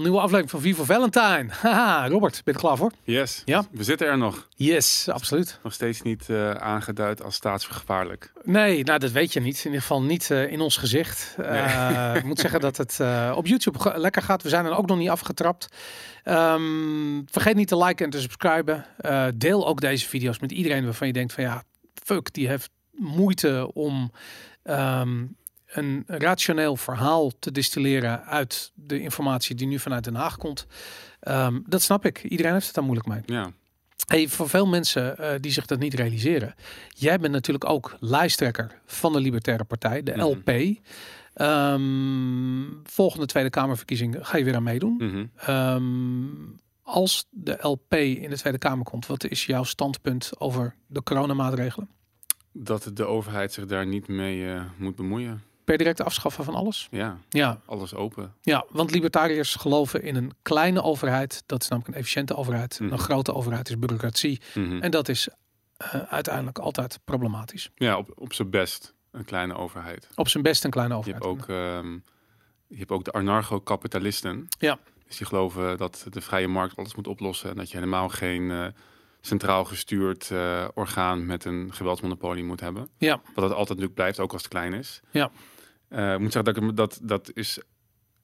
Nieuwe aflevering van Vivo Valentine. Haha, Robert, ben je klaar voor? Yes. Ja. We zitten er nog. Yes, absoluut. Nog steeds niet uh, aangeduid als staatsgevaarlijk. Nee, nou dat weet je niet. In ieder geval niet uh, in ons gezicht. Uh, ik moet zeggen dat het op YouTube lekker gaat. We zijn er ook nog niet afgetrapt. Um, vergeet niet te liken en te subscriben. deel ook deze video's met iedereen waarvan je denkt van ja, fuck, die heeft moeite om... Um, een rationeel verhaal te distilleren uit de informatie die nu vanuit Den Haag komt. Um, dat snap ik. Iedereen heeft het daar moeilijk mee. Ja. Hey, voor veel mensen uh, die zich dat niet realiseren. Jij bent natuurlijk ook lijsttrekker van de Libertaire Partij, de mm -hmm. LP. Um, volgende Tweede Kamerverkiezing ga je weer aan meedoen. Mm -hmm. um, als de LP in de Tweede Kamer komt, wat is jouw standpunt over de coronamaatregelen? Dat de overheid zich daar niet mee uh, moet bemoeien per direct afschaffen van alles? Ja, ja, alles open. Ja, want libertariërs geloven in een kleine overheid. Dat is namelijk een efficiënte overheid. Mhm. Een grote overheid is bureaucratie. Mhm. En dat is uh, uiteindelijk altijd problematisch. Ja, op, op zijn best een kleine overheid. Op zijn best een kleine Je overheid. hebt ook, ehm, je hebt ook de anarcho-kapitalisten. Ja. Dus die geloven dat de vrije markt alles moet oplossen. En dat je helemaal geen uh, centraal gestuurd uh, orgaan met een geweldsmonopolie moet hebben. Ja. Wat het altijd natuurlijk blijft, ook als het klein is. Ja. Uh, ik moet zeggen dat, ik, dat dat is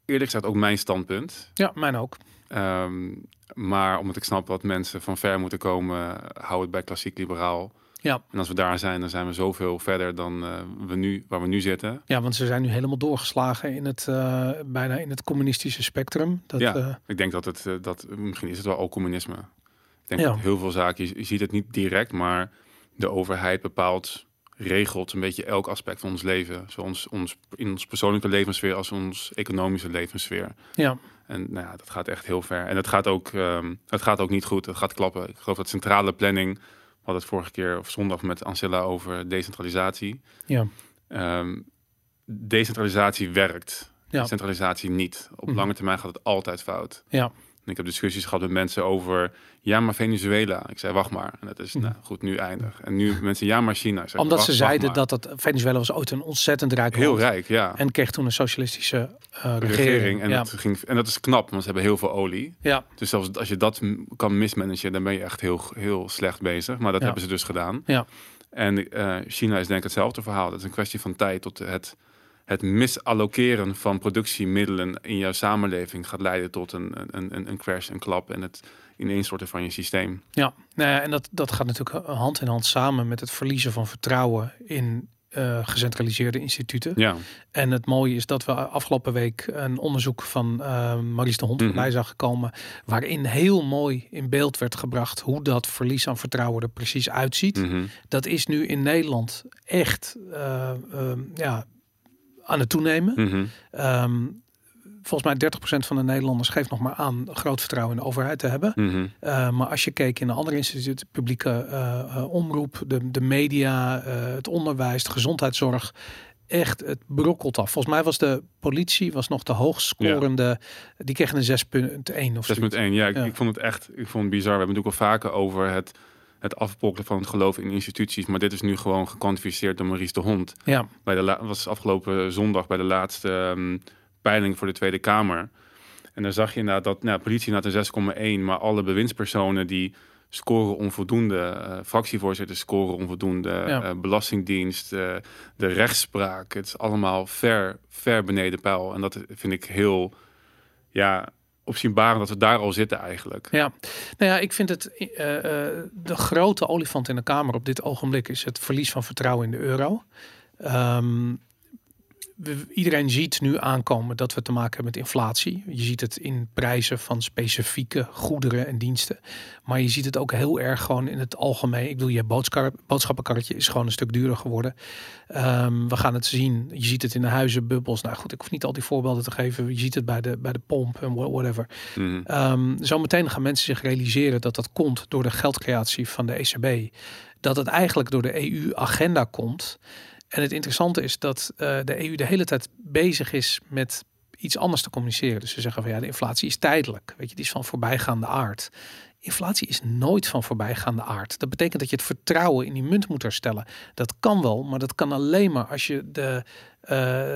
eerlijk gezegd ook mijn standpunt. Ja, mijn ook. Um, maar omdat ik snap wat mensen van ver moeten komen, hou het bij klassiek liberaal. Ja. En als we daar zijn, dan zijn we zoveel verder dan uh, we nu, waar we nu zitten. Ja, want ze zijn nu helemaal doorgeslagen in het uh, bijna in het communistische spectrum. Dat, ja, uh, ik denk dat het dat misschien is het wel ook communisme. Ik denk Ja. dat heel veel zaken, je, je ziet het niet direct, maar de overheid bepaalt regelt een beetje elk aspect van ons leven. Zo ons, ons, in ons persoonlijke levenssfeer als ons economische levenssfeer. ja. En nou ja, dat gaat echt heel ver. En het gaat ook, ehm, het gaat ook niet goed. Het gaat klappen. Ik geloof dat centrale planning, we hadden het vorige keer of zondag met Ancilla over decentralisatie. Ja. Ehm, decentralisatie werkt. Ja. Centralisatie niet. Op Mhm. lange termijn gaat het altijd fout. Ja. En ik heb discussies gehad met mensen over, ja, maar Venezuela. Ik zei, wacht maar. En dat is, nou goed, nu eindig. En nu mensen, ja, maar China. Zei, Omdat wacht- ze zeiden dat het Venezuela was ooit een ontzettend rijk Heel land. rijk, ja. En kreeg toen een socialistische eh, regering. regering. En, ja. dat ging, en dat is knap, want ze hebben heel veel olie. ja. Dus zelfs als je dat kan mismanagen, dan ben je echt heel, heel slecht bezig. Maar dat Ja. hebben ze dus gedaan. Ja. En eh, China is denk ik hetzelfde verhaal. Dat is een kwestie van tijd tot het, het misallokeren van productiemiddelen in jouw samenleving gaat leiden tot een, een, een, een crash, een klap en het ineenstorten van je systeem. Ja, nou ja, en dat, dat gaat natuurlijk hand in hand samen met het verliezen van vertrouwen in eh, gecentraliseerde instituten. Ja, En het mooie is dat we afgelopen week een onderzoek van eh Maries de Hond Mhm. voorbij zag komen, waarin heel mooi in beeld werd gebracht hoe dat verlies aan vertrouwen er precies uitziet. Mhm. Dat is nu in Nederland echt eh, ja, aan het toenemen. Mhm. Ehm, volgens mij 30% van de Nederlanders geeft nog maar aan groot vertrouwen in de overheid te hebben. Mhm. Uh, maar als je keek in de andere instituten, publieke uh, uh, omroep, de, de media, uh, het onderwijs, de gezondheidszorg, echt het brokkelt af. Volgens mij was de politie was nog de hoogst scorende. Die kregen een 6.1 of zo. 6.1, ja, Ja. ik vond het echt, ik vond het bizar. We hebben het natuurlijk al vaker over het, het afbrokkelen van het geloof in instituties. Maar dit is nu gewoon gekwantificeerd door Maurice de Hond. Ja, bij de was afgelopen zondag bij de laatste ehm, peiling voor de Tweede Kamer. En dan zag je inderdaad dat nou, politie had een 6,1, maar alle bewindspersonen die scoren onvoldoende, eh, fractievoorzitters scoren onvoldoende, Ja. eh, belastingdienst, eh, de rechtspraak, het is allemaal ver, ver beneden peil. En dat vind ik heel, ja, opzienbarend dat we daar al zitten eigenlijk. ja. Nou ja, ik vind het eh, eh, de grote olifant in de Kamer op dit ogenblik is het verlies van vertrouwen in de euro. Ehm, we- iedereen ziet nu aankomen dat we te maken hebben met inflatie. Je ziet het in prijzen van specifieke goederen en diensten. Maar je ziet het ook heel erg gewoon in het algemeen. Ik bedoel, je boodschap, boodschappenkarretje is gewoon een stuk duurder geworden. Ehm, we gaan het zien. Je ziet het in de huizenbubbels. Nou goed, ik hoef niet al die voorbeelden te geven. Je ziet het bij de, bij de pomp en wha- whatever. Ehm, zometeen gaan mensen zich realiseren dat dat komt door de geldcreatie van de ECB. Dat het eigenlijk door de EU-agenda komt. En het interessante is dat eh, de EU de hele tijd bezig is met iets anders te communiceren. Dus ze zeggen van ja, de inflatie is tijdelijk. Weet je, die is van voorbijgaande aard. Inflatie is nooit van voorbijgaande aard. Dat betekent dat je het vertrouwen in die munt moet herstellen. Dat kan wel, maar dat kan alleen maar als je de, uh,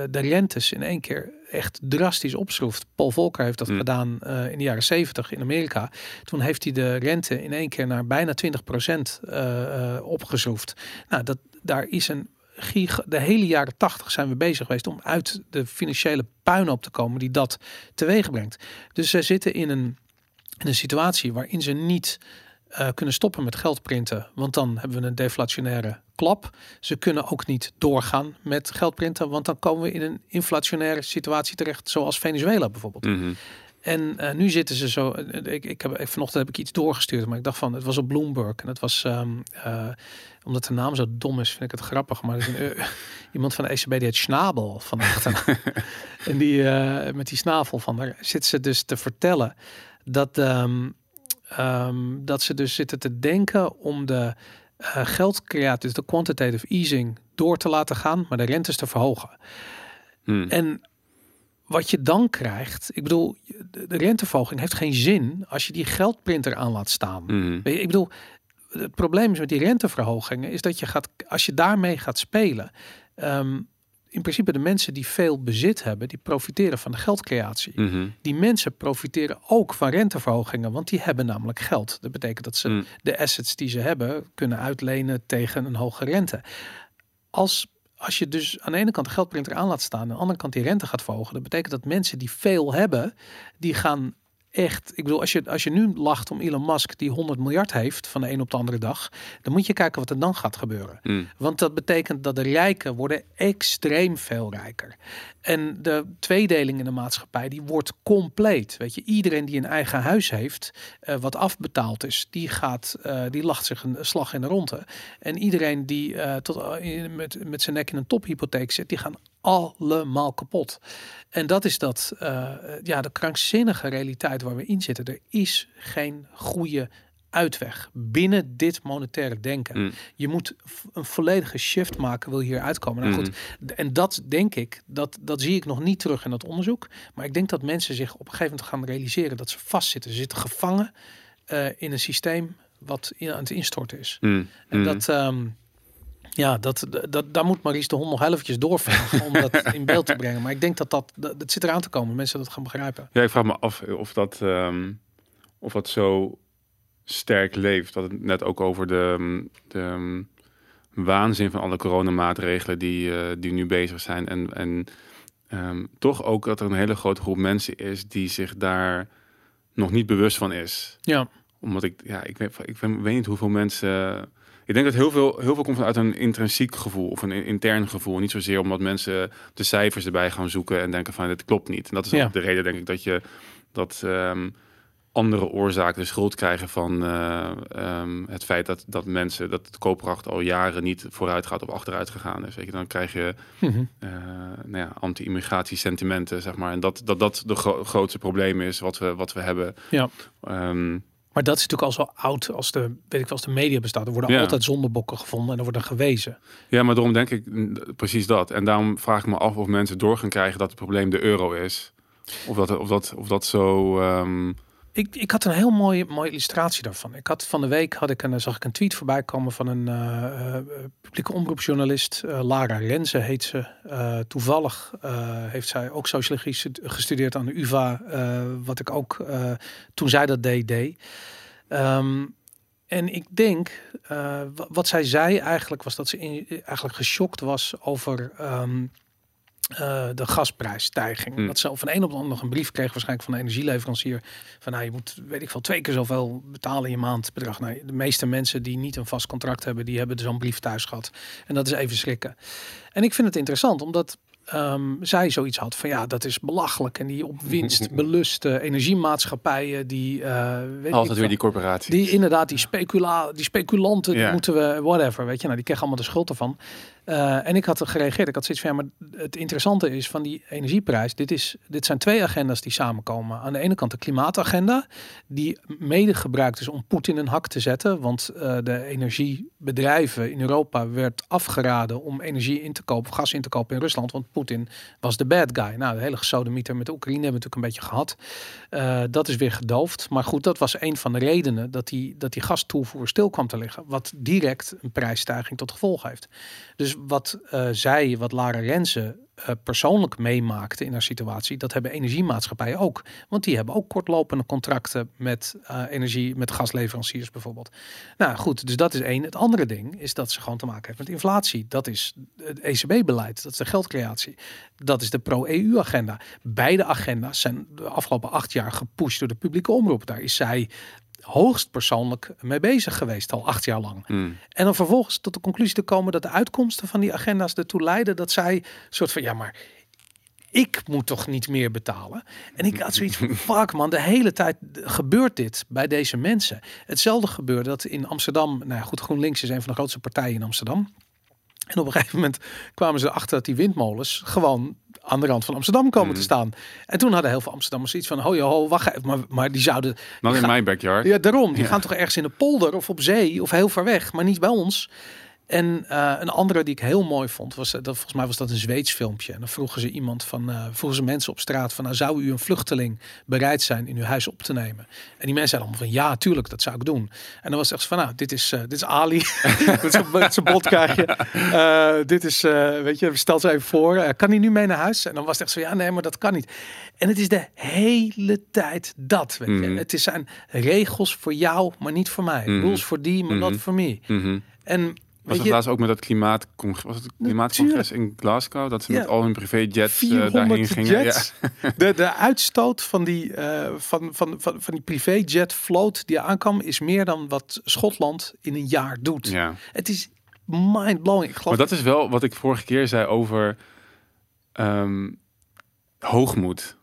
de rentes in één keer echt drastisch opschroeft. Paul Volcker heeft dat Mm. gedaan uh, in de jaren 70 in Amerika. Toen heeft hij de rente in één keer naar bijna 20 procent uh, opgeschroefd. Nou, dat, daar is een giga, de hele jaren 80 zijn we bezig geweest om uit de financiële puinhoop te komen die dat teweeg brengt. Dus ze zitten in een, in een situatie waarin ze niet uh, kunnen stoppen met geld printen, want dan hebben we een deflationaire klap. Ze kunnen ook niet doorgaan met geld printen, want dan komen we in een inflationaire situatie terecht, zoals Venezuela bijvoorbeeld. -hmm. En uh, nu zitten ze zo. Ik, ik heb vanochtend heb ik iets doorgestuurd, maar ik dacht van het was op Bloomberg en het was um, uh, omdat de naam zo dom is, vind ik het grappig. Maar er is een, uh, iemand van de ECB die heet Schnabel van en die met die snavel van daar zit ze dus te vertellen dat um, um, dat ze dus zitten te denken om de geldcreatie, dus de quantitative easing, door te laten gaan, maar de rentes te verhogen. Hmm. En wat je dan krijgt, ik bedoel, de renteverhoging heeft geen zin als je die geldprinter aan laat staan. Mm. Je, ik bedoel, het probleem is met die renteverhogingen, is dat je gaat, als je daarmee gaat spelen, um, in principe de mensen die veel bezit hebben, die profiteren van de geldcreatie. Mm -hmm. Die mensen profiteren ook van renteverhogingen, want die hebben namelijk geld. Dat betekent dat ze Mm. de assets die ze hebben kunnen uitlenen tegen een hoge rente. Als als je dus aan de ene kant de geldprinter aan laat staan, aan de andere kant die rente gaat verhogen, dat betekent dat mensen die veel hebben, die gaan echt. Ik bedoel, als je, als je nu lacht om Elon Musk die 100 miljard heeft van de een op de andere dag, dan moet je kijken wat er dan gaat gebeuren. Mm. Want dat betekent dat de rijken worden extreem veel rijker. En de tweedeling in de maatschappij die wordt compleet. Weet je, iedereen die een eigen huis heeft, uh, wat afbetaald is, die gaat, uh, die lacht zich een slag in de ronde. En iedereen die uh, tot, in, met, met zijn nek in een tophypotheek zit, die gaan allemaal kapot. En dat is dat, uh, ja, de krankzinnige realiteit waar we in zitten. Er is geen goede uitweg binnen dit monetaire denken. Mm. Je moet een volledige shift maken, wil je hier uitkomen. Nou, Mm. goed, en dat denk ik, dat, dat zie ik nog niet terug in dat onderzoek. Maar ik denk dat mensen zich op een gegeven moment gaan realiseren dat ze vastzitten. Ze zitten gevangen uh, in een systeem wat in, aan het instorten is. Mm. En Mm. dat... Um, ja, dat, dat, daar moet Maurice de Hond nog heel eventjes doorvragen om dat in beeld te brengen. Maar ik denk dat dat, dat, dat zit eraan te komen. Mensen dat gaan begrijpen. Ja, ik vraag me af of dat, um, of dat zo sterk leeft. Dat het net ook over de, de um, waanzin van alle coronamaatregelen die, uh, die nu bezig zijn. En, en um, toch ook dat er een hele grote groep mensen is die zich daar nog niet bewust van is. Ja. Omdat ik, ja, ik weet, ik weet niet hoeveel mensen... Ik denk dat heel veel, heel veel komt uit een intrinsiek gevoel of een intern gevoel. Niet zozeer omdat mensen de cijfers erbij gaan zoeken en denken van dit klopt niet. En dat is Ja. ook de reden, denk ik, dat je dat ehm, andere oorzaken de schuld krijgen van eh, ehm, het feit dat, dat mensen, dat het koopkracht al jaren niet vooruit gaat of achteruit gegaan is. Weet je, dan krijg je Mhm. eh, nou ja, anti-immigratiesentimenten, zeg maar. En dat dat, dat de gro- grootste probleem is wat we, wat we hebben. Ja. Ehm, Maar dat is natuurlijk al zo oud als de, weet ik wel, als de media bestaat. Er worden Ja. altijd zondebokken gevonden en er worden gewezen. Ja, maar daarom denk ik mm, precies dat. En daarom vraag ik me af of mensen door gaan krijgen dat het probleem de euro is. Of dat, of dat, of dat zo. ehm, Ik, ik had een heel mooie, mooie illustratie daarvan. Ik had van de week had ik een, zag ik een tweet voorbij komen van een eh, eh, publieke omroepjournalist. eh, Lara Renze heet ze. Eh, toevallig eh, heeft zij ook sociologie gestu- gestudeerd aan de UvA. eh, wat ik ook eh, toen zij dat deed, deed. Ehm, en ik denk, eh, wa- wat zij zei eigenlijk was dat ze in, eigenlijk geschokt was over ehm, eh, de gasprijsstijging. Hmm. Dat ze van een op de ander nog een brief kreeg, waarschijnlijk van de energieleverancier. Van nou, je moet, weet ik veel, twee keer zoveel betalen in je maand bedrag. Nou, de meeste mensen die niet een vast contract hebben, die hebben zo'n brief thuis gehad. En dat is even schrikken. En ik vind het interessant, omdat ehm, zij zoiets had van ja, dat is belachelijk. En die op winst beluste energiemaatschappijen, die eh, weet ik altijd veel. weer die corporatie. Die inderdaad, die, specula die speculanten, die moeten we, whatever, weet je. Nou, die kregen allemaal de schuld ervan. Uh, en ik had gereageerd. Ik had zoiets van, ja, maar het interessante is van die energieprijs. Dit, is, dit zijn twee agenda's die samenkomen. Aan de ene kant de klimaatagenda, die mede gebruikt is om Poetin een hak te zetten. Want uh, de energiebedrijven in Europa werd afgeraden om energie in te kopen, gas in te kopen in Rusland. Want Poetin was de bad guy. Nou, de hele gesodemieter met de Oekraïne hebben we natuurlijk een beetje gehad. Uh, dat is weer gedoofd. Maar goed, dat was een van de redenen dat die, dat die gastoevoer stil kwam te liggen. Wat direct een prijsstijging tot gevolg heeft. Dus wat uh, zij, wat Lara Renze uh, persoonlijk meemaakte in haar situatie, dat hebben energiemaatschappijen ook. Want die hebben ook kortlopende contracten met uh, energie, met gasleveranciers bijvoorbeeld. Nou goed, dus dat is één. Het andere ding is dat ze gewoon te maken heeft met inflatie. Dat is het ECB-beleid, dat is de geldcreatie. Dat is de pro-EU-agenda. Beide agenda's zijn de afgelopen acht jaar gepusht door de publieke omroep. Daar is zij hoogst persoonlijk mee bezig geweest, al acht jaar lang. Mm. En dan vervolgens tot de conclusie te komen dat de uitkomsten van die agenda's ertoe leiden dat zij soort van ja, maar ik moet toch niet meer betalen. En ik had zoiets van fuck man, de hele tijd gebeurt dit bij deze mensen. Hetzelfde gebeurde dat in Amsterdam. Nou ja, goed, GroenLinks is een van de grootste partijen in Amsterdam. En op een gegeven moment kwamen ze achter dat die windmolens gewoon aan de rand van Amsterdam komen Mhm. te staan. En toen hadden heel veel Amsterdammers iets van, ho, ho, wacht even. Maar, maar die zouden... Die in gaan- mijn backyard. Ja, daarom. Die Ja. gaan toch ergens in de polder of op zee of heel ver weg, maar niet bij ons. En eh, een andere die ik heel mooi vond, was eh, dat volgens mij was dat een Zweeds filmpje. En dan vroegen ze iemand van, eh, vroegen ze mensen op straat van, nou, zou u een vluchteling bereid zijn in uw huis op te nemen? En die mensen zeiden allemaal van, ja, tuurlijk, dat zou ik doen. En dan was het echt van, nou, dit is, eh, dit is Ali, met zijn- botkaartje. Dit is, weet je, stel ze even voor, kan hij nu mee naar huis? En dan was het echt zo, ja, nee, maar dat kan niet. En het is de hele tijd dat, weet je. Mhm. Het is zijn regels voor jou, maar niet voor mij. Mhm. Rules for die, maar Mhm. not for me. Mhm. En Was het laatst ook met dat klimaat was het klimaatcongres in Glasgow? Dat ze Ja. met al hun privéjets eh 400 daarheen gingen. jets. De, de uitstoot van die, eh, van, van, van, van die privéjet vloot die aankwam is meer dan wat Schotland in een jaar doet. Ja. ja. Het is mind-blowing. Maar dat is wel wat ik vorige keer zei over ehm, hoogmoed.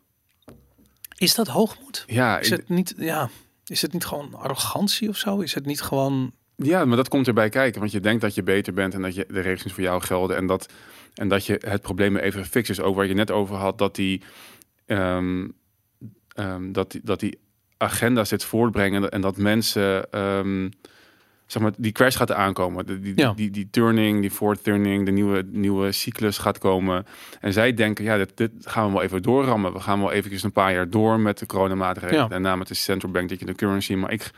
Is dat hoogmoed? Ja, Is ik- het niet, ja, is het niet gewoon arrogantie of zo? Is het niet gewoon... Ja, maar dat komt erbij kijken. Want je denkt dat je beter bent en dat je de regels voor jou gelden. En dat, en dat je het probleem even gefixt is. Ook waar je net over had, dat die, ehm, ehm, dat, die, dat die agenda zit voortbrengen. En dat mensen, ehm, zeg maar, die crash gaat aankomen. Die, die, Ja. die, die turning, die fourth turning, de nieuwe, nieuwe cyclus gaat komen. En zij denken, ja, dit, dit gaan we wel even doorrammen. We gaan wel eventjes een paar jaar door met de coronamaatregelen. Ja. Daarna met de central bank, dat je de currency. Maar ik,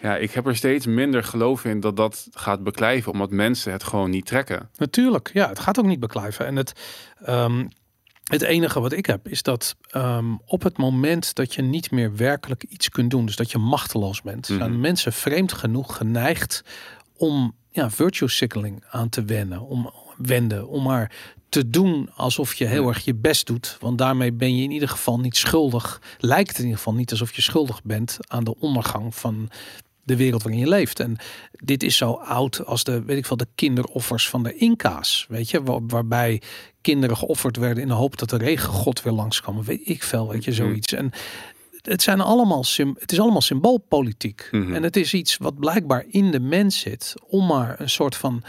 ja, ik heb er steeds minder geloof in dat dat gaat beklijven, omdat mensen het gewoon niet trekken. Natuurlijk, ja, het gaat ook niet beklijven. En het, ehm, het enige wat ik heb is dat ehm, op het moment dat je niet meer werkelijk iets kunt doen, dus dat je machteloos bent, zijn Mhm. mensen vreemd genoeg geneigd om ja, virtue signaling aan te wennen, om wenden, om maar te doen alsof je heel Ja. erg je best doet. Want daarmee ben je in ieder geval niet schuldig. Lijkt het in ieder geval niet alsof je schuldig bent aan de ondergang van de wereld waarin je leeft. En dit is zo oud als de, weet ik veel, de kinderoffers van de Inca's. Weet je, waar- waarbij kinderen geofferd werden in de hoop dat de regengod weer langskwam. Weet ik veel, weet je, Mhm. zoiets. En het zijn allemaal, het is allemaal symboolpolitiek. Mhm. En het is iets wat blijkbaar in de mens zit om maar een soort van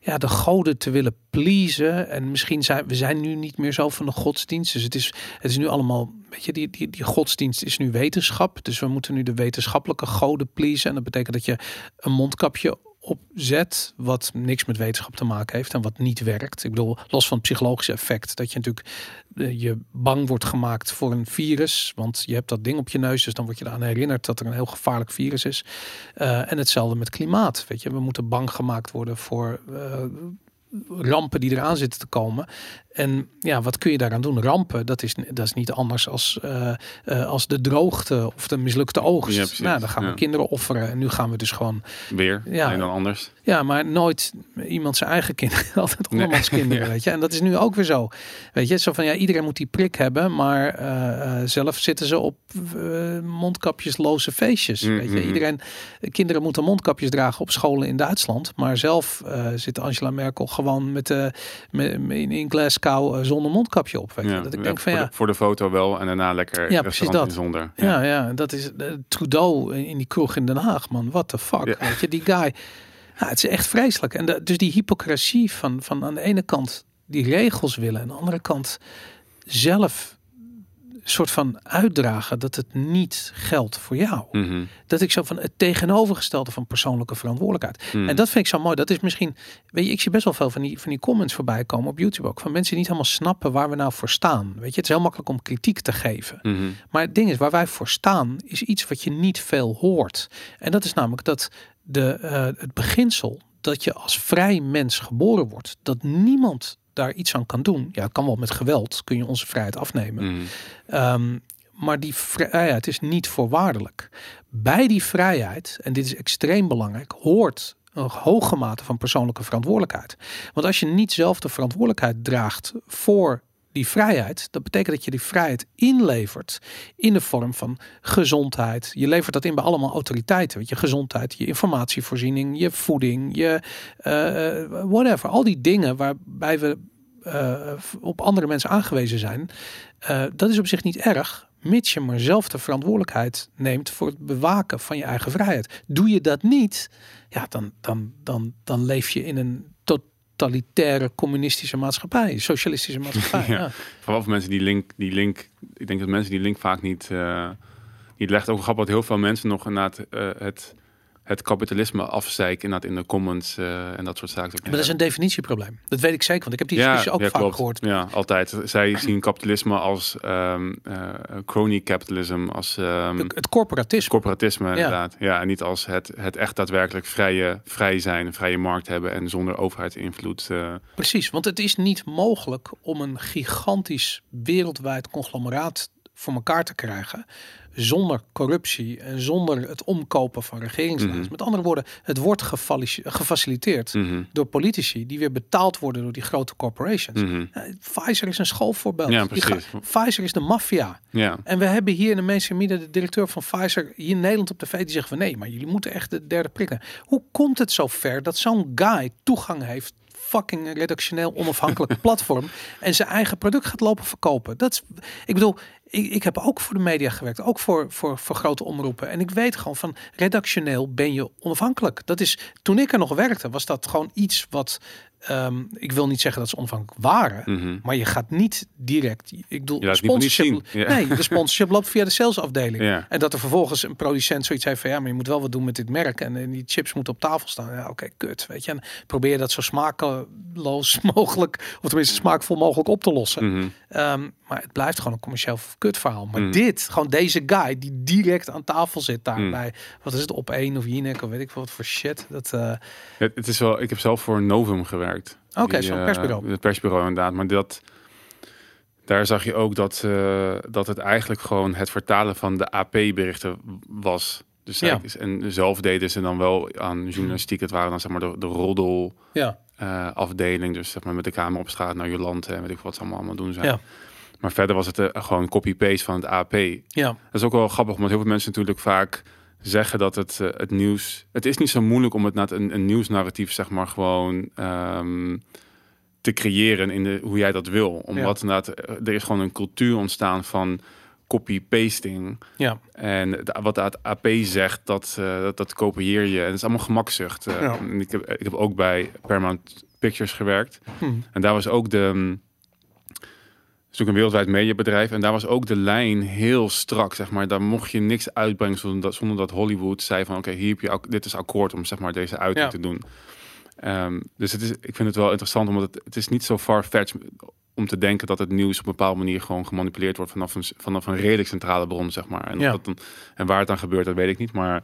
ja, de goden te willen pleasen. En misschien zijn we zijn nu niet meer zo van de godsdienst. Dus het is, het is nu allemaal, weet je, die, die, die godsdienst is nu wetenschap. Dus we moeten nu de wetenschappelijke goden pleasen. En dat betekent dat je een mondkapje opzet wat niks met wetenschap te maken heeft en wat niet werkt. Ik bedoel, los van het psychologische effect dat je natuurlijk eh, je bang wordt gemaakt voor een virus, want je hebt dat ding op je neus, dus dan word je eraan herinnerd dat er een heel gevaarlijk virus is. Eh, en hetzelfde met klimaat, weet je, we moeten bang gemaakt worden voor eh, rampen die eraan zitten te komen. En ja, wat kun je daaraan doen? Rampen, dat is, dat is niet anders als, eh, eh, als de droogte of de mislukte oogst. Ja, nou, dan gaan we Ja. kinderen offeren en nu gaan we dus gewoon Weer, Ja. en dan anders. ja, maar nooit iemand zijn eigen kinderen. Altijd Nee. andermans kinderen, weet je. En dat is nu ook weer zo. Weet je, zo van ja, iedereen moet die prik hebben. Maar eh, zelf zitten ze op mondkapjesloze feestjes. Weet je, Mhm. iedereen, kinderen moeten mondkapjes dragen op scholen in Duitsland. Maar zelf zit Angela Merkel gewoon met, de met, met- in Glasgow eh, zonder mondkapje op. Weet je. Ja, Dat ik denk van voor, ja, de, voor de foto wel en daarna lekker Ja, precies dat. zonder. Ja, ja, dat is eh, Trudeau in die kroeg in Den Haag, man. What the fuck, Ja. weet je, die guy. Ja, het is echt vreselijk. En de, dus die hypocrisie van, van aan de ene kant die regels willen. En aan de andere kant zelf soort van uitdragen dat het niet geldt voor jou. Mhm. Dat ik zo van het tegenovergestelde van persoonlijke verantwoordelijkheid. Mhm. En dat vind ik zo mooi. Dat is misschien, weet je, ik zie best wel veel van die, van die comments voorbij komen op YouTube ook. Van mensen die niet helemaal snappen waar we nou voor staan. Weet je, het is heel makkelijk om kritiek te geven. Mhm. Maar het ding is, waar wij voor staan, is iets wat je niet veel hoort. En dat is namelijk dat de, eh, het beginsel dat je als vrij mens geboren wordt, dat niemand daar iets aan kan doen. Ja, het kan wel met geweld, kun je onze vrijheid afnemen. Mhm. Ehm, maar die vrijheid is niet voorwaardelijk. Bij die vrijheid, en dit is extreem belangrijk, hoort een hoge mate van persoonlijke verantwoordelijkheid. Want als je niet zelf de verantwoordelijkheid draagt voor die vrijheid, dat betekent dat je die vrijheid inlevert in de vorm van gezondheid. Je levert dat in bij allemaal autoriteiten. Je, gezondheid, je informatievoorziening, je voeding, je eh, whatever. Al die dingen waarbij we eh, op andere mensen aangewezen zijn. eh, dat is op zich niet erg, mits je maar zelf de verantwoordelijkheid neemt voor het bewaken van je eigen vrijheid. Doe je dat niet, ja, dan, dan, dan, dan leef je in een totalitaire communistische maatschappij, socialistische maatschappij. Ja. ja. Vooral voor mensen die link, die link, ik denk dat mensen die link vaak niet, eh niet legt. Ook grappig dat heel veel mensen nog inderdaad eh, het, het kapitalisme afzeiken inderdaad in de comments eh, en dat soort zaken. Maar dat is een definitieprobleem. Dat weet ik zeker, want ik heb die ja, discussie ook ja, vaak klopt. gehoord. Ja, altijd. Zij zien kapitalisme als ehm eh, crony capitalism, als ehm, De- Het corporatisme. corporatisme inderdaad. Ja, en niet als het, het echt daadwerkelijk vrije, vrij zijn, een vrije markt hebben en zonder overheidsinvloed. eh, Precies, want het is niet mogelijk om een gigantisch wereldwijd conglomeraat voor elkaar te krijgen zonder corruptie en zonder het omkopen van regeringsleiders. Mhm. Met andere woorden, het wordt gefaciliteerd mhm, door politici die weer betaald worden door die grote corporations. mhm. Pfizer is een schoolvoorbeeld. Ja. Pfizer is de maffia. Ja, En we hebben hier in de mainstream de directeur van Pfizer hier in Nederland op tv die zegt van nee, maar jullie moeten echt de derde prikken. Hoe komt het zo ver dat zo'n guy toegang heeft fucking redactioneel onafhankelijk platform en zijn eigen product gaat lopen verkopen? Dat is, ik bedoel, ik, ik heb ook voor de media gewerkt, ook voor, voor, voor grote omroepen. En ik weet gewoon van redactioneel ben je onafhankelijk. Dat is, toen ik er nog werkte, was dat gewoon iets wat, ehm, ik wil niet zeggen dat ze onafhankelijk waren, mhm. maar je gaat niet direct. Ik bedoel, Je niet sponsorship. zien. Ja. Nee, de sponsorship loopt via de salesafdeling. Ja. En dat er vervolgens een producent zoiets heeft van ja, maar je moet wel wat doen met dit merk. En, eh, die chips moeten op tafel staan. Ja, oké, kut. Weet je. En probeer dat zo smakeloos mogelijk, of tenminste smaakvol mogelijk op te lossen. Ehm, maar het blijft gewoon een commercieel kut verhaal. Maar Mm. dit, gewoon deze guy die direct aan tafel zit daar Mm. bij, wat is het, op één of Jinek of weet ik veel wat voor shit. Dat, eh, Het, het is wel, ik heb zelf voor Novum gewerkt. Oké, zo'n eh, persbureau. Het persbureau inderdaad. Maar dat, daar zag je ook dat, eh, dat het eigenlijk gewoon het vertalen van de AP-berichten was. Dus Ja. En zelf deden ze dan wel aan journalistiek. Het waren dan zeg maar de, de roddel ja, afdeling. Dus zeg maar met de camera op straat naar Jolante en weet ik wat ze allemaal, allemaal doen zijn. Ja. Maar verder was het eh, gewoon copy-paste van het AP. ja, Dat is ook wel grappig, omdat heel veel mensen natuurlijk vaak zeggen dat het, eh, het nieuws... Het is niet zo moeilijk om het na een, een nieuwsnarratief, zeg maar, gewoon ehm, te creëren in de, hoe jij dat wil. Omdat inderdaad, eh, er is gewoon een cultuur ontstaan van copy-pasting. ja. En de- wat het AP zegt, dat, dat, dat kopieer je. En het is allemaal gemakzucht. Ja. ik, heb, ik heb ook bij Paramount Pictures gewerkt. Hm. En daar was ook de. Is ook een wereldwijd mediabedrijf. En daar was ook de lijn heel strak. Zeg maar. Daar mocht je niks uitbrengen zonder dat, zonder dat Hollywood zei van oké, hier heb je dit is akkoord om zeg maar deze uiting Ja. te doen. Ehm, dus het is, ik vind het wel interessant, omdat het, het is niet zo far-fetched om te denken dat het nieuws op een bepaalde manier gewoon gemanipuleerd wordt vanaf een, vanaf een redelijk centrale bron, zeg maar. En, Ja. dat dan, en waar het dan gebeurt, dat weet ik niet. Maar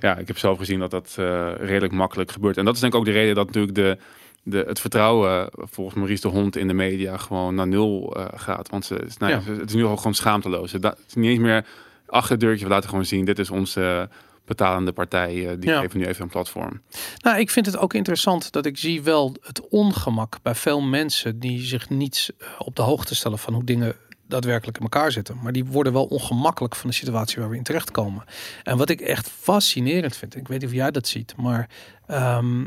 ja, ik heb zelf gezien dat dat eh, redelijk makkelijk gebeurt. En dat is denk ik ook de reden dat natuurlijk de, de, het vertrouwen volgens Maurice de Hond in de media gewoon naar nul eh, gaat. Want ze, nou, ja, Ja. het is nu al gewoon schaamteloos. Het, is niet eens meer achter het deurtje, we laten gewoon zien, dit is onze betalende partij, eh, die Ja. geven nu even een platform. Nou, ik vind het ook interessant dat ik zie wel het ongemak bij veel mensen die zich niet eh, op de hoogte stellen van hoe dingen daadwerkelijk in elkaar zitten. Maar die worden wel ongemakkelijk van de situatie waar we in terechtkomen. En wat ik echt fascinerend vind, ik weet niet of jij dat ziet, maar ehm,